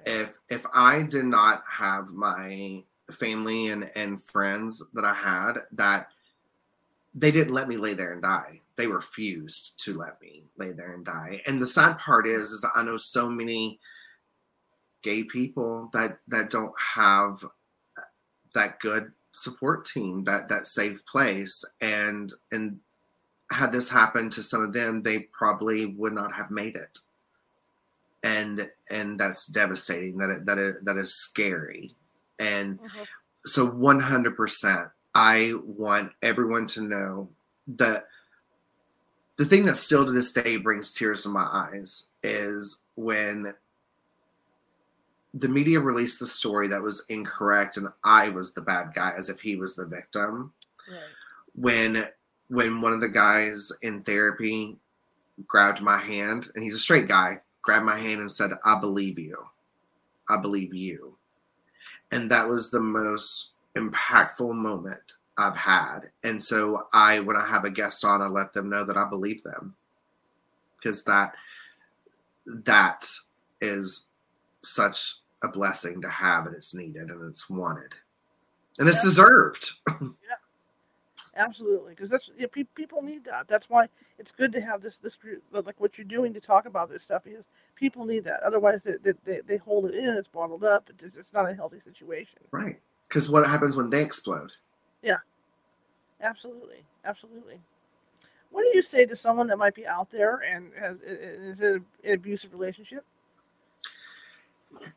Okay. If if I did not have my family and and friends that I had that they didn't let me lay there and die. They refused to let me lay there and die. And the sad part is is I know so many gay people that that don't have that good support team that that safe place and and had this happened to some of them, they probably would not have made it. And and that's devastating. That it, that it, that is scary. And mm-hmm. so, one hundred percent, I want everyone to know that the thing that still to this day brings tears to my eyes is when the media released the story that was incorrect and I was the bad guy as if he was the victim. Right. When when one of the guys in therapy grabbed my hand, and he's a straight guy, grabbed my hand and said, I believe you. I believe you. And that was the most impactful moment I've had. And so I, when I have a guest on, I let them know that I believe them because that, that is such a blessing to have and it's needed and it's wanted and it's yeah. deserved. yeah, absolutely. Because that's yeah, pe- people need that. That's why it's good to have this this group like what you're doing to talk about this stuff because people need that. Otherwise, they they, they hold it in. It's bottled up. It's, it's not a healthy situation. Right. Because what happens when they explode? Yeah. Absolutely. Absolutely. What do you say to someone that might be out there and has is in an abusive relationship?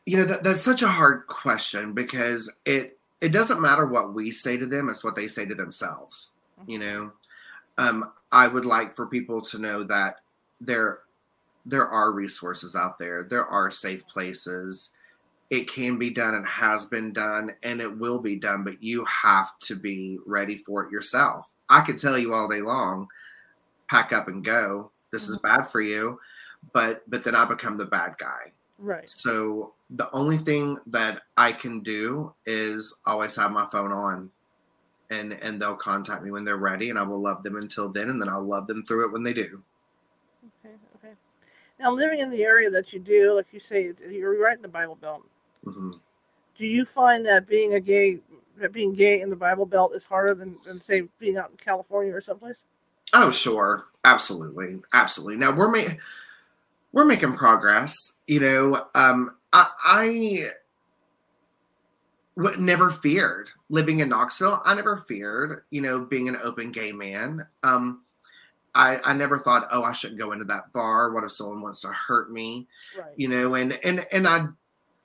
You know that, that's such a hard question because it it doesn't matter what we say to them; it's what they say to themselves. Mm-hmm. You know, um, I would like for people to know that there there are resources out there. There are safe places. It can be done and has been done, and it will be done. But you have to be ready for it yourself. I could tell you all day long, pack up and go. This mm-hmm. is bad for you, but but then I become the bad guy Right. So the only thing that I can do is always have my phone on and and they'll contact me when they're ready and I will love them until then and then I'll love them through it when they do. Okay, okay. Now living in the area that you do, like you say, you're right in the Bible Belt. Mm-hmm. Do you find that being a gay, that being gay in the Bible Belt is harder than, than say being out in California or someplace? Oh, sure, absolutely, absolutely. Now we're making we're making progress. You know, um, I, I w- never feared living in Knoxville. I never feared, you know, being an open gay man. Um, I, I never thought, oh, I shouldn't go into that bar. What if someone wants to hurt me? Right. You know, and and and I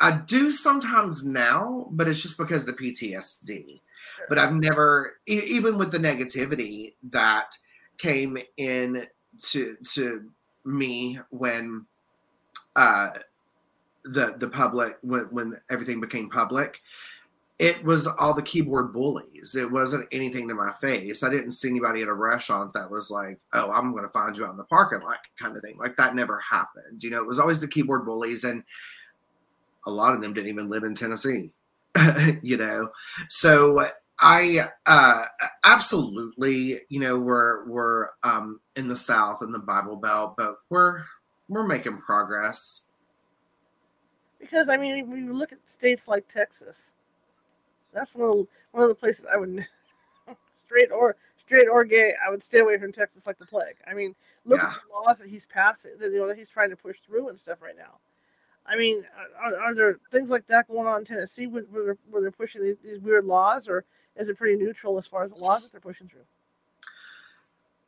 I do sometimes now, but it's just because the PTSD. Sure. But I've never, even with the negativity that came in to to me when uh, the the public when when everything became public it was all the keyboard bullies. It wasn't anything to my face. I didn't see anybody at a restaurant that was like, "Oh, I'm going to find you out in the parking lot," kind of thing. Like that never happened. You know, it was always the keyboard bullies, and a lot of them didn't even live in Tennessee. you know, so I uh, absolutely, you know, we're we're um, in the South in the Bible Belt, but we're we're making progress. Because I mean, when you look at states like Texas, that's one of one of the places I would straight or straight or gay, I would stay away from Texas like the plague. I mean, look yeah. at the laws that he's passing, that you know that he's trying to push through and stuff right now. I mean, are, are there things like that going on in Tennessee where, where, where they're pushing these, these weird laws, or is it pretty neutral as far as the laws that they're pushing through?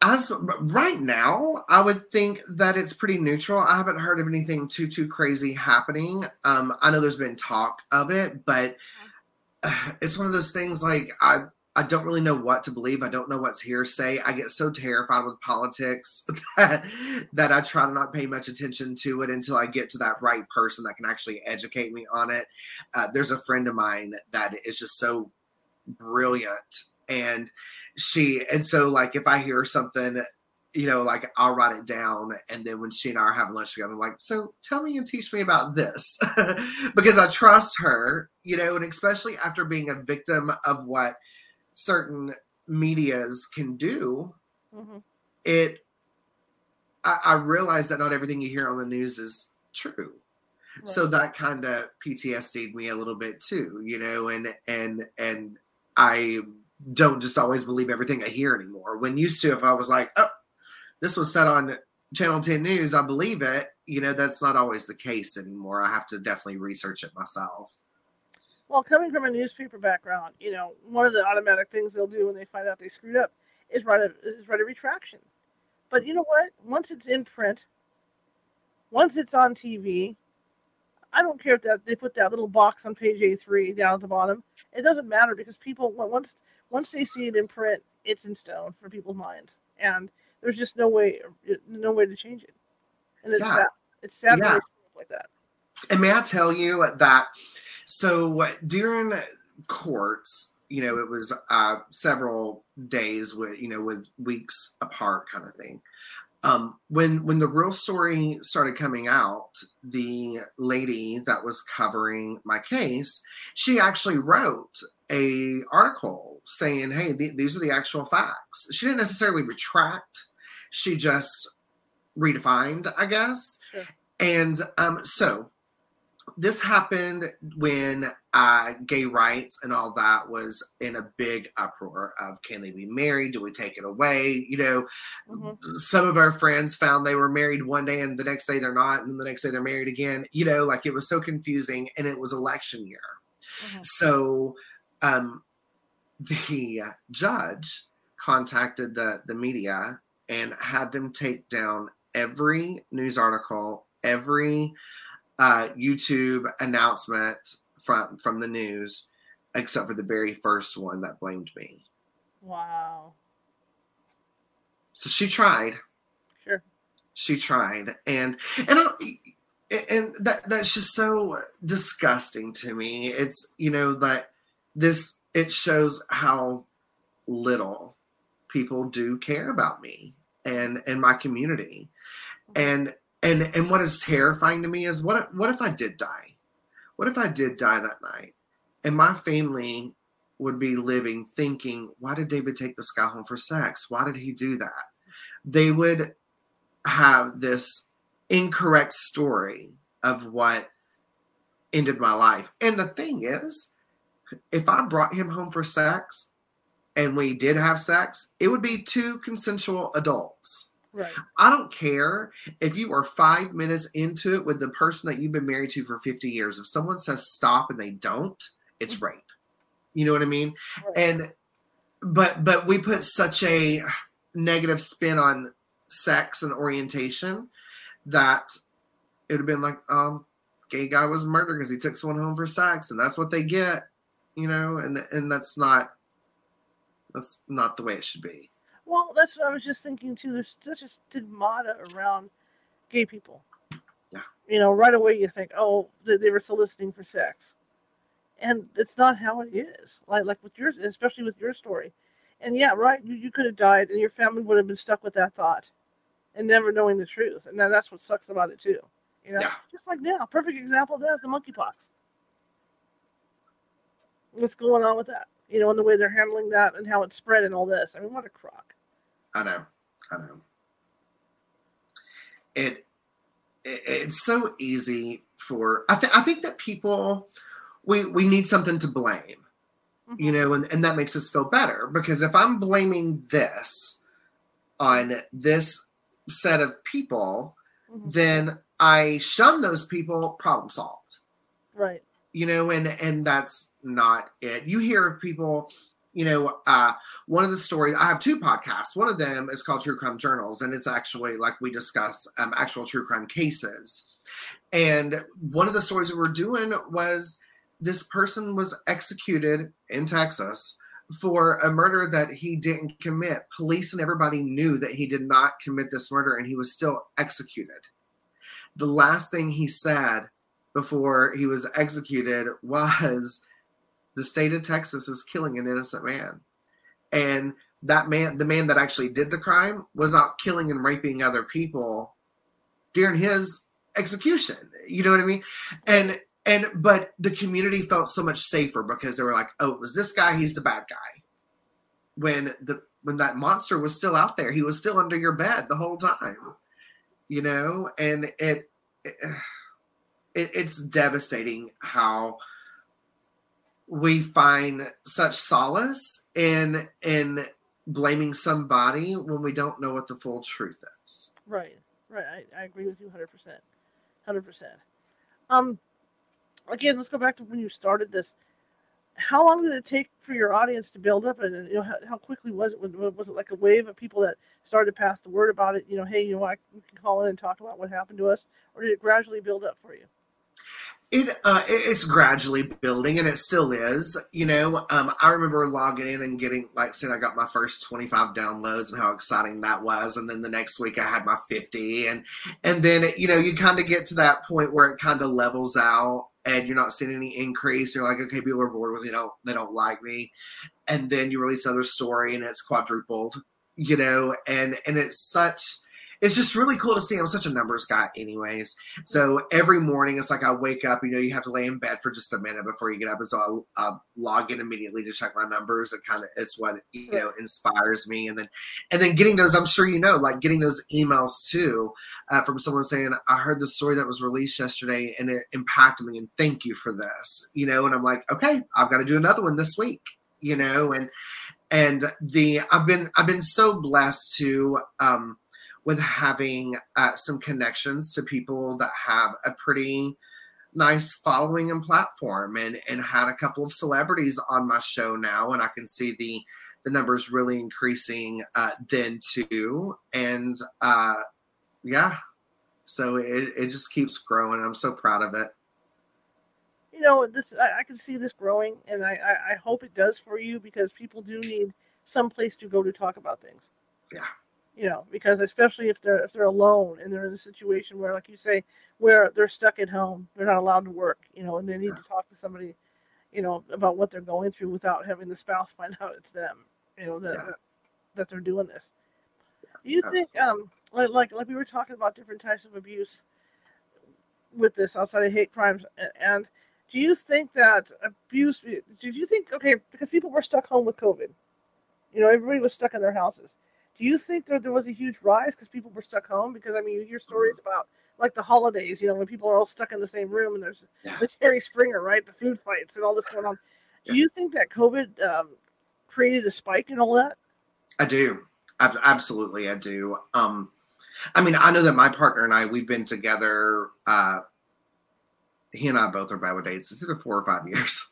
As right now, I would think that it's pretty neutral. I haven't heard of anything too too crazy happening. Um, I know there's been talk of it, but uh, it's one of those things like I I don't really know what to believe. I don't know what's hearsay. I get so terrified with politics that that I try to not pay much attention to it until I get to that right person that can actually educate me on it. Uh, there's a friend of mine that is just so brilliant and she and so like if i hear something you know like i'll write it down and then when she and i are having lunch together i'm like so tell me and teach me about this because i trust her you know and especially after being a victim of what certain medias can do mm-hmm. it I, I realize that not everything you hear on the news is true right. so that kind of ptsd'd me a little bit too you know and and and I don't just always believe everything I hear anymore. When used to, if I was like, oh, this was said on Channel 10 News, I believe it. You know, that's not always the case anymore. I have to definitely research it myself. Well, coming from a newspaper background, you know, one of the automatic things they'll do when they find out they screwed up is write a is write a retraction. But you know what? Once it's in print, once it's on TV, I don't care if that they put that little box on page A3 down at the bottom. It doesn't matter because people once once they see it in print, it's in stone for people's minds, and there's just no way no way to change it. And it's yeah. sad. It's sad yeah. like that. And may I tell you that? So during courts, you know, it was uh, several days with you know with weeks apart, kind of thing. Um, when when the real story started coming out, the lady that was covering my case, she actually wrote a article saying, "Hey, th- these are the actual facts." She didn't necessarily retract; she just redefined, I guess. Sure. And um, so this happened when uh, gay rights and all that was in a big uproar of can they be married? Do we take it away? You know, mm-hmm. some of our friends found they were married one day and the next day they're not, and the next day they're married again. You know, like it was so confusing, and it was election year. Mm-hmm. So um, the judge contacted the the media and had them take down every news article, every uh, YouTube announcement from from the news, except for the very first one that blamed me. Wow. So she tried. Sure. She tried, and and I, and that that's just so disgusting to me. It's you know that this it shows how little people do care about me and and my community, and and and what is terrifying to me is what if, what if I did die? What if I did die that night, and my family would be living thinking, why did David take this guy home for sex? Why did he do that? They would have this incorrect story of what ended my life. And the thing is, if I brought him home for sex and we did have sex, it would be two consensual adults. Right. I don't care if you are five minutes into it with the person that you've been married to for 50 years. If someone says stop and they don't, it's mm-hmm. rape. You know what I mean? Right. And but but we put such a negative spin on sex and orientation that it would have been like, um, gay guy was murdered because he took someone home for sex, and that's what they get, you know, and and that's not that's not the way it should be. Well, that's what I was just thinking too. There's such a stigmata around gay people. Yeah. You know, right away you think, oh, they, they were soliciting for sex, and it's not how it is. Like like with yours, especially with your story. And yeah, right, you, you could have died, and your family would have been stuck with that thought, and never knowing the truth. And that's what sucks about it too. You know, yeah. just like now, perfect example of that is the monkeypox. What's going on with that? You know, and the way they're handling that and how it spread and all this. I mean, what a crock. I know. I know. It, it it's so easy for I think I think that people we we need something to blame. Mm-hmm. You know, and, and that makes us feel better because if I'm blaming this on this set of people, mm-hmm. then I shun those people, problem solved. Right. You know, and and that's not it. You hear of people you know, uh, one of the stories, I have two podcasts. One of them is called True Crime Journals, and it's actually like we discuss um, actual true crime cases. And one of the stories we were doing was this person was executed in Texas for a murder that he didn't commit. Police and everybody knew that he did not commit this murder, and he was still executed. The last thing he said before he was executed was, the state of Texas is killing an innocent man. And that man, the man that actually did the crime, was not killing and raping other people during his execution. You know what I mean? And and but the community felt so much safer because they were like, oh, it was this guy, he's the bad guy. When the when that monster was still out there, he was still under your bed the whole time. You know, and it, it, it it's devastating how we find such solace in in blaming somebody when we don't know what the full truth is. Right, right. I, I agree with you 100%. 100%. Um, again, let's go back to when you started this. How long did it take for your audience to build up, and you know how, how quickly was it? Was it like a wave of people that started to pass the word about it? You know, hey, you know, I, we can call in and talk about what happened to us, or did it gradually build up for you? It uh, it's gradually building, and it still is. You know, um, I remember logging in and getting, like, saying I got my first twenty five downloads, and how exciting that was. And then the next week I had my fifty, and and then you know you kind of get to that point where it kind of levels out, and you're not seeing any increase. You're like, okay, people are bored with you know they don't like me, and then you release another story, and it's quadrupled. You know, and and it's such it's just really cool to see. I'm such a numbers guy, anyways. So every morning, it's like I wake up. You know, you have to lay in bed for just a minute before you get up, and so I uh, log in immediately to check my numbers. It kind of it's what you know inspires me, and then and then getting those. I'm sure you know, like getting those emails too uh, from someone saying, "I heard the story that was released yesterday, and it impacted me, and thank you for this." You know, and I'm like, okay, I've got to do another one this week. You know, and and the I've been I've been so blessed to um, with having uh, some connections to people that have a pretty nice following and platform and and had a couple of celebrities on my show now and I can see the the numbers really increasing uh, then too and uh, yeah. So it, it just keeps growing I'm so proud of it. You know this I, I can see this growing and I, I I hope it does for you because people do need some place to go to talk about things. Yeah you know, because especially if they're if they're alone and they're in a situation where, like you say, where they're stuck at home, they're not allowed to work, you know, and they need to talk to somebody, you know, about what they're going through without having the spouse find out it's them, you know, that yeah. that they're doing this. Do you think, um, like, like like we were talking about different types of abuse with this outside of hate crimes, and do you think that abuse? Did you think okay because people were stuck home with COVID, you know, everybody was stuck in their houses do you think that there was a huge rise because people were stuck home? Because I mean, you hear stories mm-hmm. about like the holidays, you know, when people are all stuck in the same room and there's yeah. the Jerry Springer, right? The food fights and all this going on. Do you think that COVID um, created a spike in all that? I do. Absolutely, I do. Um, I mean, I know that my partner and I, we've been together. Uh, he and I both are Bible dates. It's either four or five years.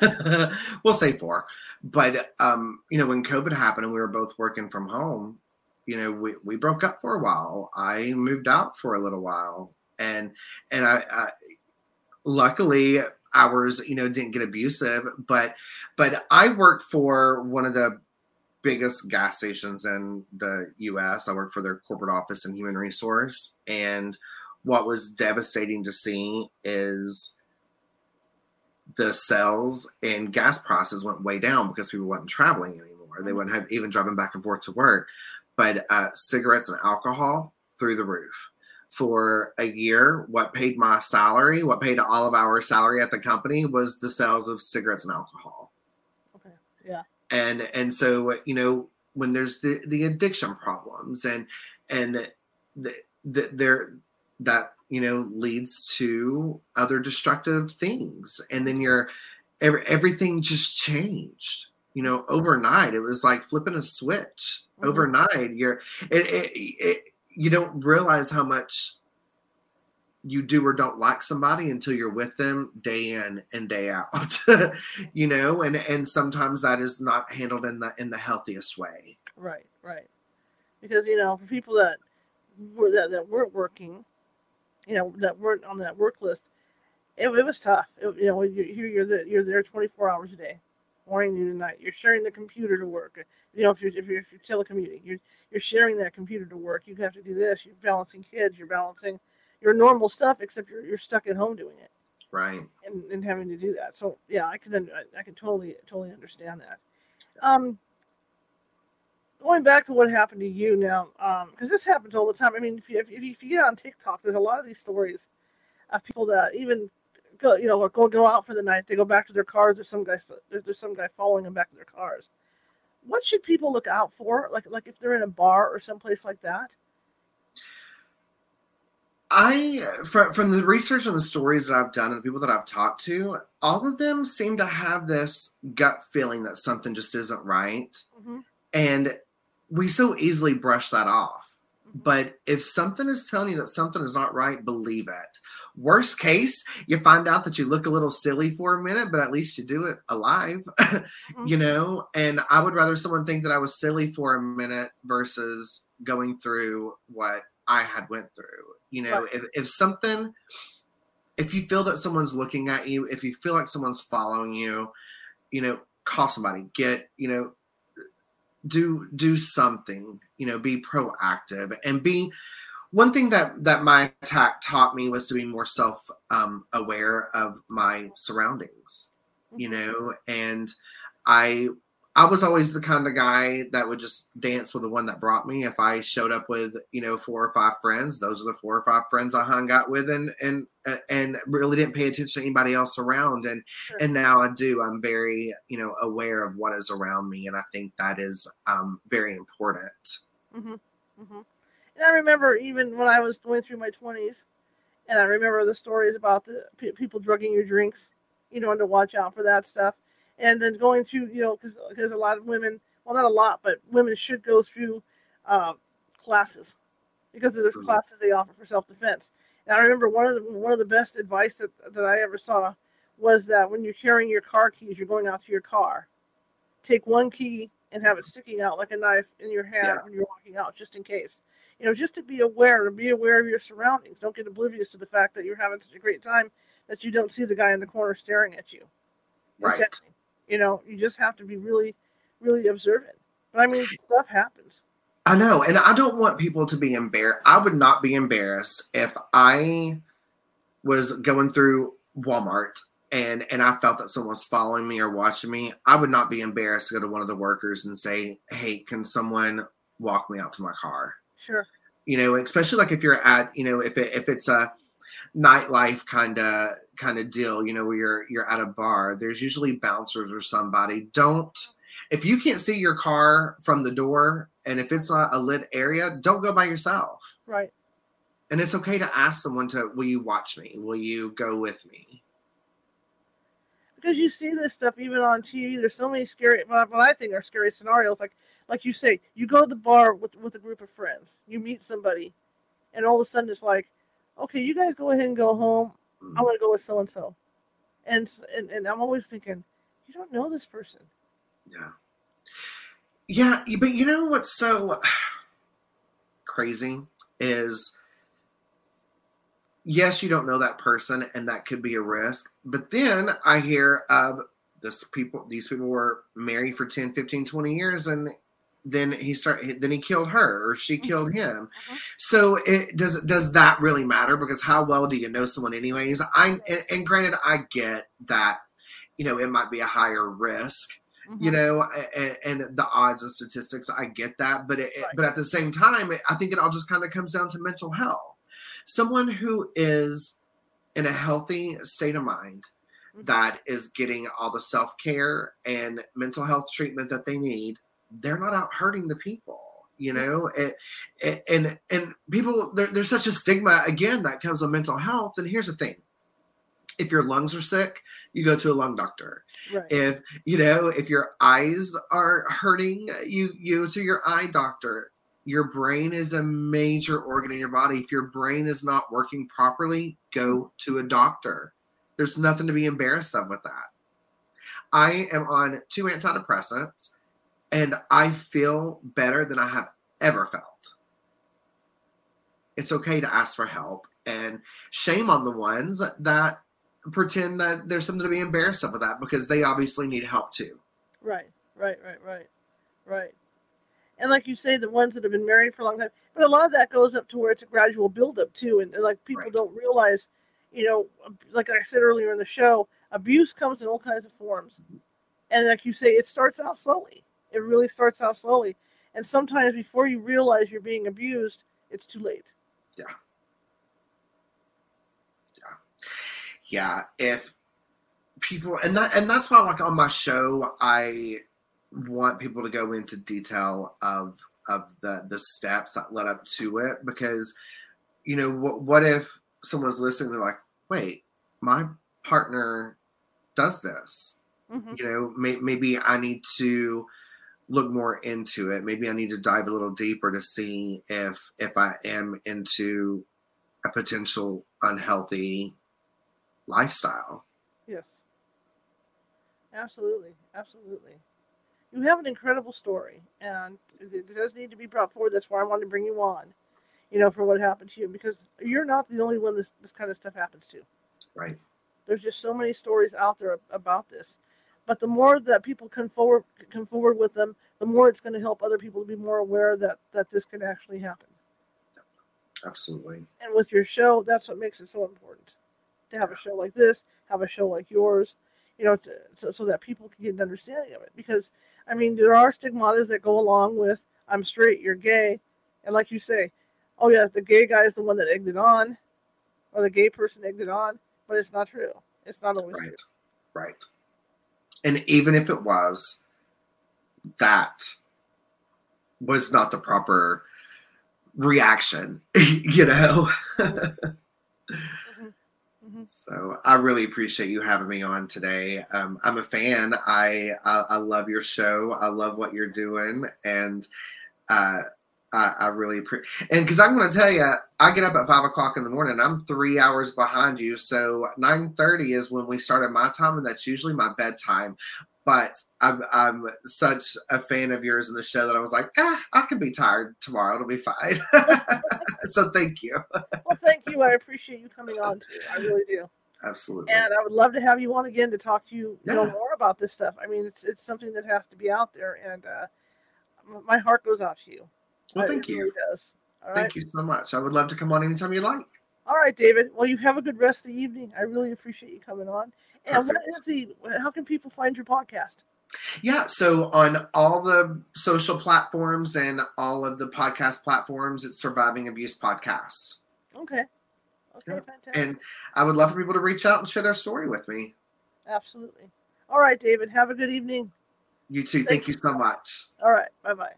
we'll say four. But um, you know, when COVID happened and we were both working from home, you know, we, we broke up for a while. I moved out for a little while. And and I, I luckily ours, you know, didn't get abusive, but but I work for one of the biggest gas stations in the US. I work for their corporate office and human resource. And what was devastating to see is the sales and gas prices went way down because people weren't traveling anymore. They mm-hmm. wouldn't have even driving back and forth to work. But uh, cigarettes and alcohol through the roof. For a year, what paid my salary, what paid all of our salary at the company was the sales of cigarettes and alcohol. Okay. Yeah. And and so you know when there's the the addiction problems and and the, the, there that you know leads to other destructive things. And then you're every, everything just changed you know overnight. It was like flipping a switch mm-hmm. overnight. You're it, it, it, you don't realize how much you do or don't like somebody until you're with them day in and day out you know and and sometimes that is not handled in the in the healthiest way. Right right. Because you know for people that were that, that weren't working you know that weren't on that work list, it, it was tough. It, you know, you're you're there, you're there 24 hours a day, morning, noon, and night. You're sharing the computer to work. You know, if you're if you're, if you're telecommuting, you're you're sharing that computer to work. You have to do this. You're balancing kids. You're balancing your normal stuff, except you're you're stuck at home doing it. Right. And, and having to do that. So yeah, I can I, I can totally totally understand that. Um, going back to what happened to you now, because um, this happens all the time. I mean, if you, if, if you get on TikTok, there's a lot of these stories of people that even go, you know, go go out for the night. They go back to their cars. There's some guy, there's some guy following them back to their cars. What should people look out for? Like like if they're in a bar or someplace like that. I from from the research and the stories that I've done and the people that I've talked to, all of them seem to have this gut feeling that something just isn't right. Mm-hmm. And we so easily brush that off. But if something is telling you that something is not right, believe it. Worst case, you find out that you look a little silly for a minute, but at least you do it alive, mm-hmm. you know? And I would rather someone think that I was silly for a minute versus going through what I had went through. You know, right. if, if something, if you feel that someone's looking at you, if you feel like someone's following you, you know, call somebody, get, you know, do do something you know be proactive and be one thing that that my attack taught me was to be more self um, aware of my surroundings you mm-hmm. know and i I was always the kind of guy that would just dance with the one that brought me. If I showed up with, you know, four or five friends, those are the four or five friends I hung out with, and and uh, and really didn't pay attention to anybody else around. And sure. and now I do. I'm very, you know, aware of what is around me, and I think that is um, very important. Mm-hmm. Mm-hmm. And I remember even when I was going through my 20s, and I remember the stories about the p- people drugging your drinks, you know, and to watch out for that stuff and then going through, you know, because because a lot of women, well, not a lot, but women should go through uh, classes because there's mm-hmm. classes they offer for self defense. And I remember one of the one of the best advice that that I ever saw was that when you're carrying your car keys, you're going out to your car, take one key and have it sticking out like a knife in your hand yeah. when you're walking out, just in case. You know, just to be aware, to be aware of your surroundings. Don't get oblivious to the fact that you're having such a great time that you don't see the guy in the corner staring at you. Right. You know, you just have to be really, really observant. But I mean, stuff happens. I know, and I don't want people to be embarrassed. I would not be embarrassed if I was going through Walmart and and I felt that someone was following me or watching me. I would not be embarrassed to go to one of the workers and say, "Hey, can someone walk me out to my car?" Sure. You know, especially like if you're at, you know, if it, if it's a nightlife kind of kind of deal, you know, where you're you're at a bar, there's usually bouncers or somebody. Don't if you can't see your car from the door and if it's not a lit area, don't go by yourself. Right. And it's okay to ask someone to, will you watch me? Will you go with me? Because you see this stuff even on TV. There's so many scary, what I think are scary scenarios. Like, like you say, you go to the bar with with a group of friends, you meet somebody, and all of a sudden it's like, okay, you guys go ahead and go home. I mm-hmm. want to go with so and so, and and I'm always thinking, you don't know this person. Yeah. Yeah, but you know what's so crazy is yes, you don't know that person and that could be a risk. But then I hear of this people these people were married for 10, 15, 20 years and then he start then he killed her or she mm-hmm. killed him mm-hmm. so it does does that really matter because how well do you know someone anyways i and, and granted i get that you know it might be a higher risk mm-hmm. you know and, and, the odds and statistics i get that but it, right. but at the same time i think it all just kind of comes down to mental health someone who is in a healthy state of mind mm-hmm. that is getting all the self-care and mental health treatment that they need they're not out hurting the people you know? And and, and people there, there's such a stigma again that comes with mental health. And here's the thing. If your lungs are sick you go to a lung doctor. Right. if you know if your eyes are hurting you you go to your eye doctor. Your brain is a major organ in your body. If your brain is not working properly go to a doctor. There's nothing to be embarrassed of with that. I am on two antidepressants and I feel better than I have ever felt. It's okay to ask for help, and shame on the ones that pretend that there's something to be embarrassed of with that because they obviously need help too. Right, right, right, right, right. And like you say, the ones that have been married for a long time, but a lot of that goes up to where it's a gradual buildup too, and, and like people right. don't realize, you know, like I said earlier in the show, abuse comes in all kinds of forms, and like you say, it starts out slowly it really starts out slowly. And sometimes before you realize you're being abused, it's too late. Yeah. Yeah. Yeah. If people and that and that's why like on my show I want people to go into detail of of the the steps that led up to it because you know what what if someone's listening they're like wait my partner does this mm-hmm. you know may, maybe i need to look more into it. Maybe I need to dive a little deeper to see if if I am into a potential unhealthy lifestyle. Yes. Absolutely. Absolutely. You have an incredible story and it does need to be brought forward. That's why I wanted to bring you on, you know, for what happened to you because you're not the only one this this kind of stuff happens to. Right. There's just so many stories out there about this. But the more that people come forward come forward with them, the more it's going to help other people to be more aware that that this can actually happen. Absolutely. And with your show, that's what makes it so important to have a show like this, have a show like yours, you know, to, so, so that people can get an understanding of it. Because I mean, there are stigmatas that go along with I'm straight, you're gay, and like you say, oh yeah, the gay guy is the one that egged it on, or the gay person egged it on, but it's not true. It's not always right, true. right. And even if it was, that was not the proper reaction, you know. Mhm. Mhm. So I really appreciate you having me on today. Um, I'm a fan. I, I I love your show. I love what you're doing, and uh, I, I really appreciate. And because I'm going to tell you, I get up at five o'clock in the morning. I'm three hours behind you, so nine thirty is when we started my time, and that's usually my bedtime. But I'm I'm such a fan of yours in the show that I was like, ah, I can be tired tomorrow. It'll be fine. so thank you. Well, thank you. I appreciate you coming on too. I really do. Absolutely. And I would love to have you on again to talk to you, you know more about this stuff. I mean, it's it's something that has to be out there, and uh, my heart goes out to you. Well, Uh, thank you. really. All right. Thank you so much. I would love to come on anytime you like. All right, David. Well, you have a good rest of the evening. I really appreciate you coming on. And what Perfect. is the? How can people find your podcast? Yeah, so on all the social platforms and all of the podcast platforms, it's Surviving Abuse Podcast. Okay. Okay, Yeah. fantastic. And I would love for people to reach out and share their story with me. Absolutely. All right, David. Have a good evening. You too. Thank you so much. All right. Bye bye.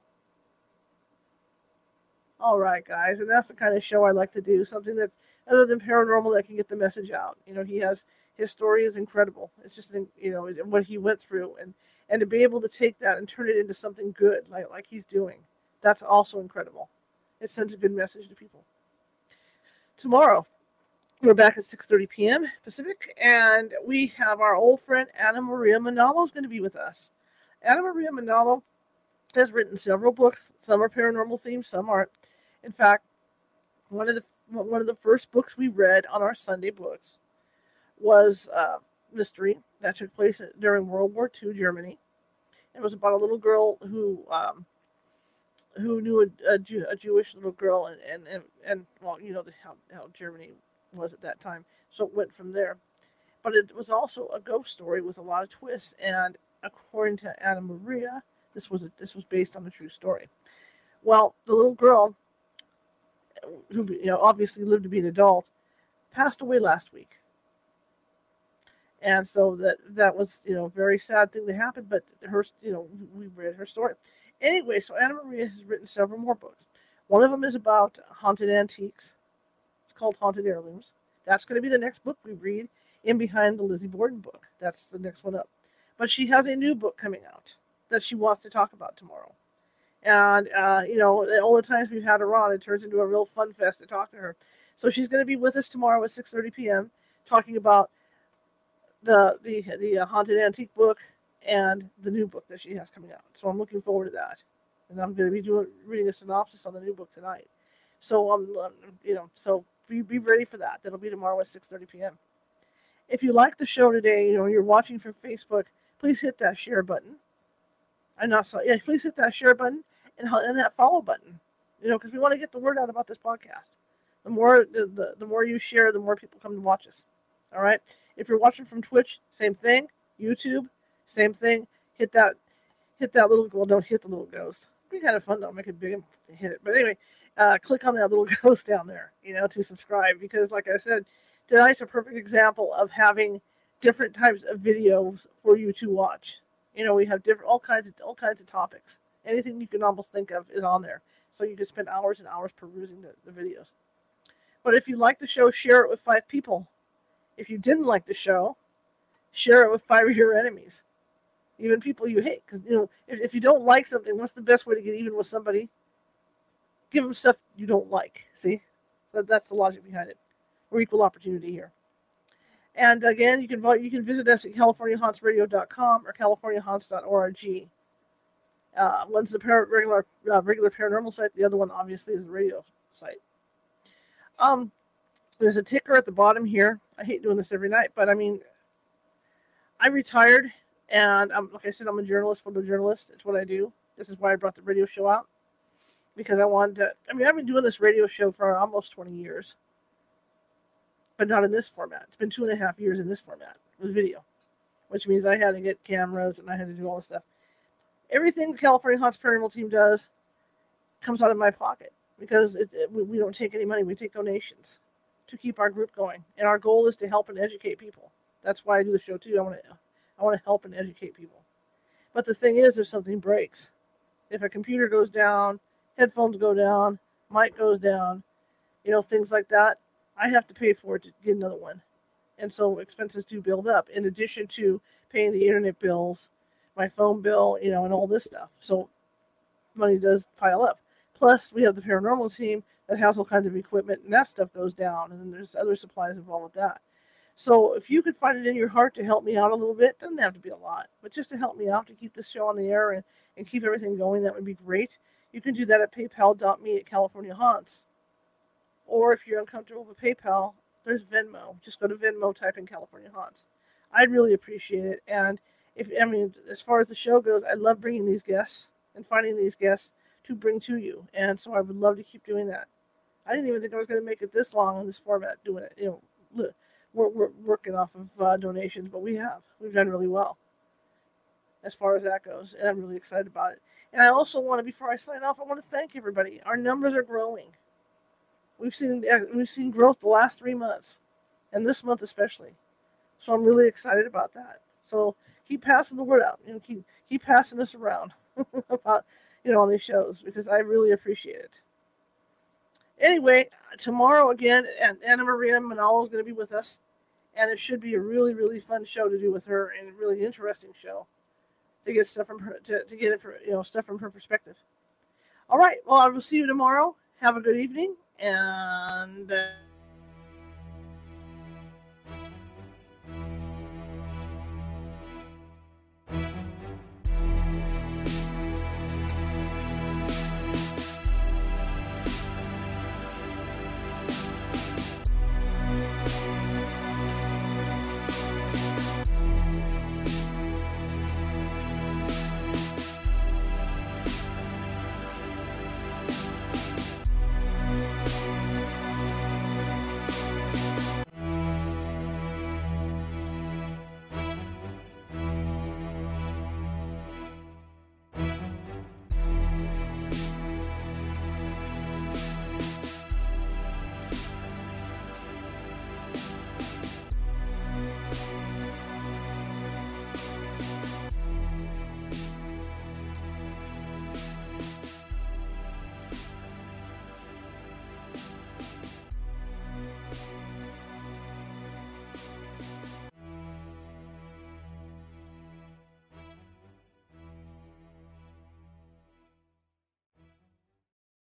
All right, guys. And that's the kind of show I like to do. Something that's other than paranormal that can get the message out. You know, he has his story is incredible. It's just you know what he went through, and and to be able to take that and turn it into something good, like like he's doing, that's also incredible. It sends a good message to people. Tomorrow, we're back at 6:30 p.m. Pacific, and we have our old friend Anna Maria Manalo is going to be with us. Anna Maria Manalo has written several books. Some are paranormal themed, some aren't. In fact, one of the one of the first books we read on our Sunday books was uh, mystery that took place during World War II Germany. It was about a little girl who um, who knew a, a, Jew, a Jewish little girl, and and, and, and well, you know the, how how Germany was at that time, so it went from there. But it was also a ghost story with a lot of twists, and according to Anna Maria, this was a, this was based on a true story. Well, the little girl, who you know obviously lived to be an adult, passed away last week, and so that that was you know very sad thing that happened. But her, you know, we read her story. Anyway, so Anna Maria has written several more books. One of them is about haunted antiques. It's called Haunted Heirlooms. That's going to be the next book we read in behind the Lizzie Borden book. That's the next one up. But she has a new book coming out that she wants to talk about tomorrow. And, uh, you know, all the times we've had her on, it turns into a real fun fest to talk to her. So she's going to be with us tomorrow at 6.30 p.m. talking about the the the uh, haunted antique book and the new book that she has coming out. So I'm looking forward to that. And I'm going to be doing reading a synopsis on the new book tonight. So I'm, um, you know, so be, be ready for that. That'll be tomorrow at 6.30 p.m. If you like the show today, you know, you're watching from Facebook, please hit that share button. I'm not sorry. Yeah, please hit that share button and, and that follow button. You know, because we want to get the word out about this podcast. The more the, the, the more you share, the more people come to watch us. All right. If you're watching from Twitch, same thing. YouTube, same thing. Hit that hit that little well, don't hit the little ghost. It'd be kind of fun though, make it big and hit it. But anyway, uh, click on that little ghost down there, you know, to subscribe because like I said, tonight's a perfect example of having different types of videos for you to watch. You know, we have different all kinds of all kinds of topics. Anything you can almost think of is on there. So you can spend hours and hours perusing the, the videos. But if you like the show, share it with five people. If you didn't like the show, share it with five of your enemies, even people you hate. Because you know, if, if you don't like something, what's the best way to get even with somebody? Give them stuff you don't like. See, that, that's the logic behind it. We're equal opportunity here. And again, you can vote. You can visit us at CaliforniaHauntsRadio.com or CaliforniaHaunts.org. Uh, one's the par- regular uh, regular paranormal site. The other one, obviously, is the radio site. Um, there's a ticker at the bottom here. I hate doing this every night, but I mean, I retired, and I'm like I said, I'm a journalist, photojournalist. It's what I do. This is why I brought the radio show out because I wanted to. I mean, I've been doing this radio show for almost 20 years, but not in this format. It's been two and a half years in this format with video, which means I had to get cameras and I had to do all this stuff. Everything the California Haunts Paranormal team does comes out of my pocket because it, it, we, we don't take any money. We take donations to keep our group going, and our goal is to help and educate people. That's why I do the show too. I want to I want to help and educate people. But the thing is, if something breaks, if a computer goes down, headphones go down, mic goes down, you know, things like that, I have to pay for it to get another one. And so expenses do build up in addition to paying the internet bills, my phone bill, you know, and all this stuff. So money does pile up. Plus, we have the paranormal team that has all kinds of equipment, and that stuff goes down, and then there's other supplies involved with that. So if you could find it in your heart to help me out a little bit, doesn't have to be a lot, but just to help me out to keep this show on the air and, and keep everything going, that would be great. You can do that at paypal.me at California Haunts. Or if you're uncomfortable with PayPal, there's Venmo. Just go to Venmo, type in California Haunts. I'd really appreciate it. And if I mean, as far as the show goes, I love bringing these guests and finding these guests to bring to you. And so I would love to keep doing that. I didn't even think I was going to make it this long in this format doing it. You know, we're, we're working off of uh, donations, but we have. We've done really well as far as that goes, and I'm really excited about it. And I also want to, before I sign off, I want to thank everybody. Our numbers are growing. We've seen uh, we've seen growth the last three months, and this month especially. So I'm really excited about that. So keep passing the word out. You know, keep keep passing this around about you know on these shows because I really appreciate it. Anyway, tomorrow again, and Anna Maria Manalo is going to be with us, and it should be a really, really fun show to do with her, and a really interesting show to get stuff from her to, to get it for you know stuff from her perspective. All right, well, I will see you tomorrow. Have a good evening, and. Uh,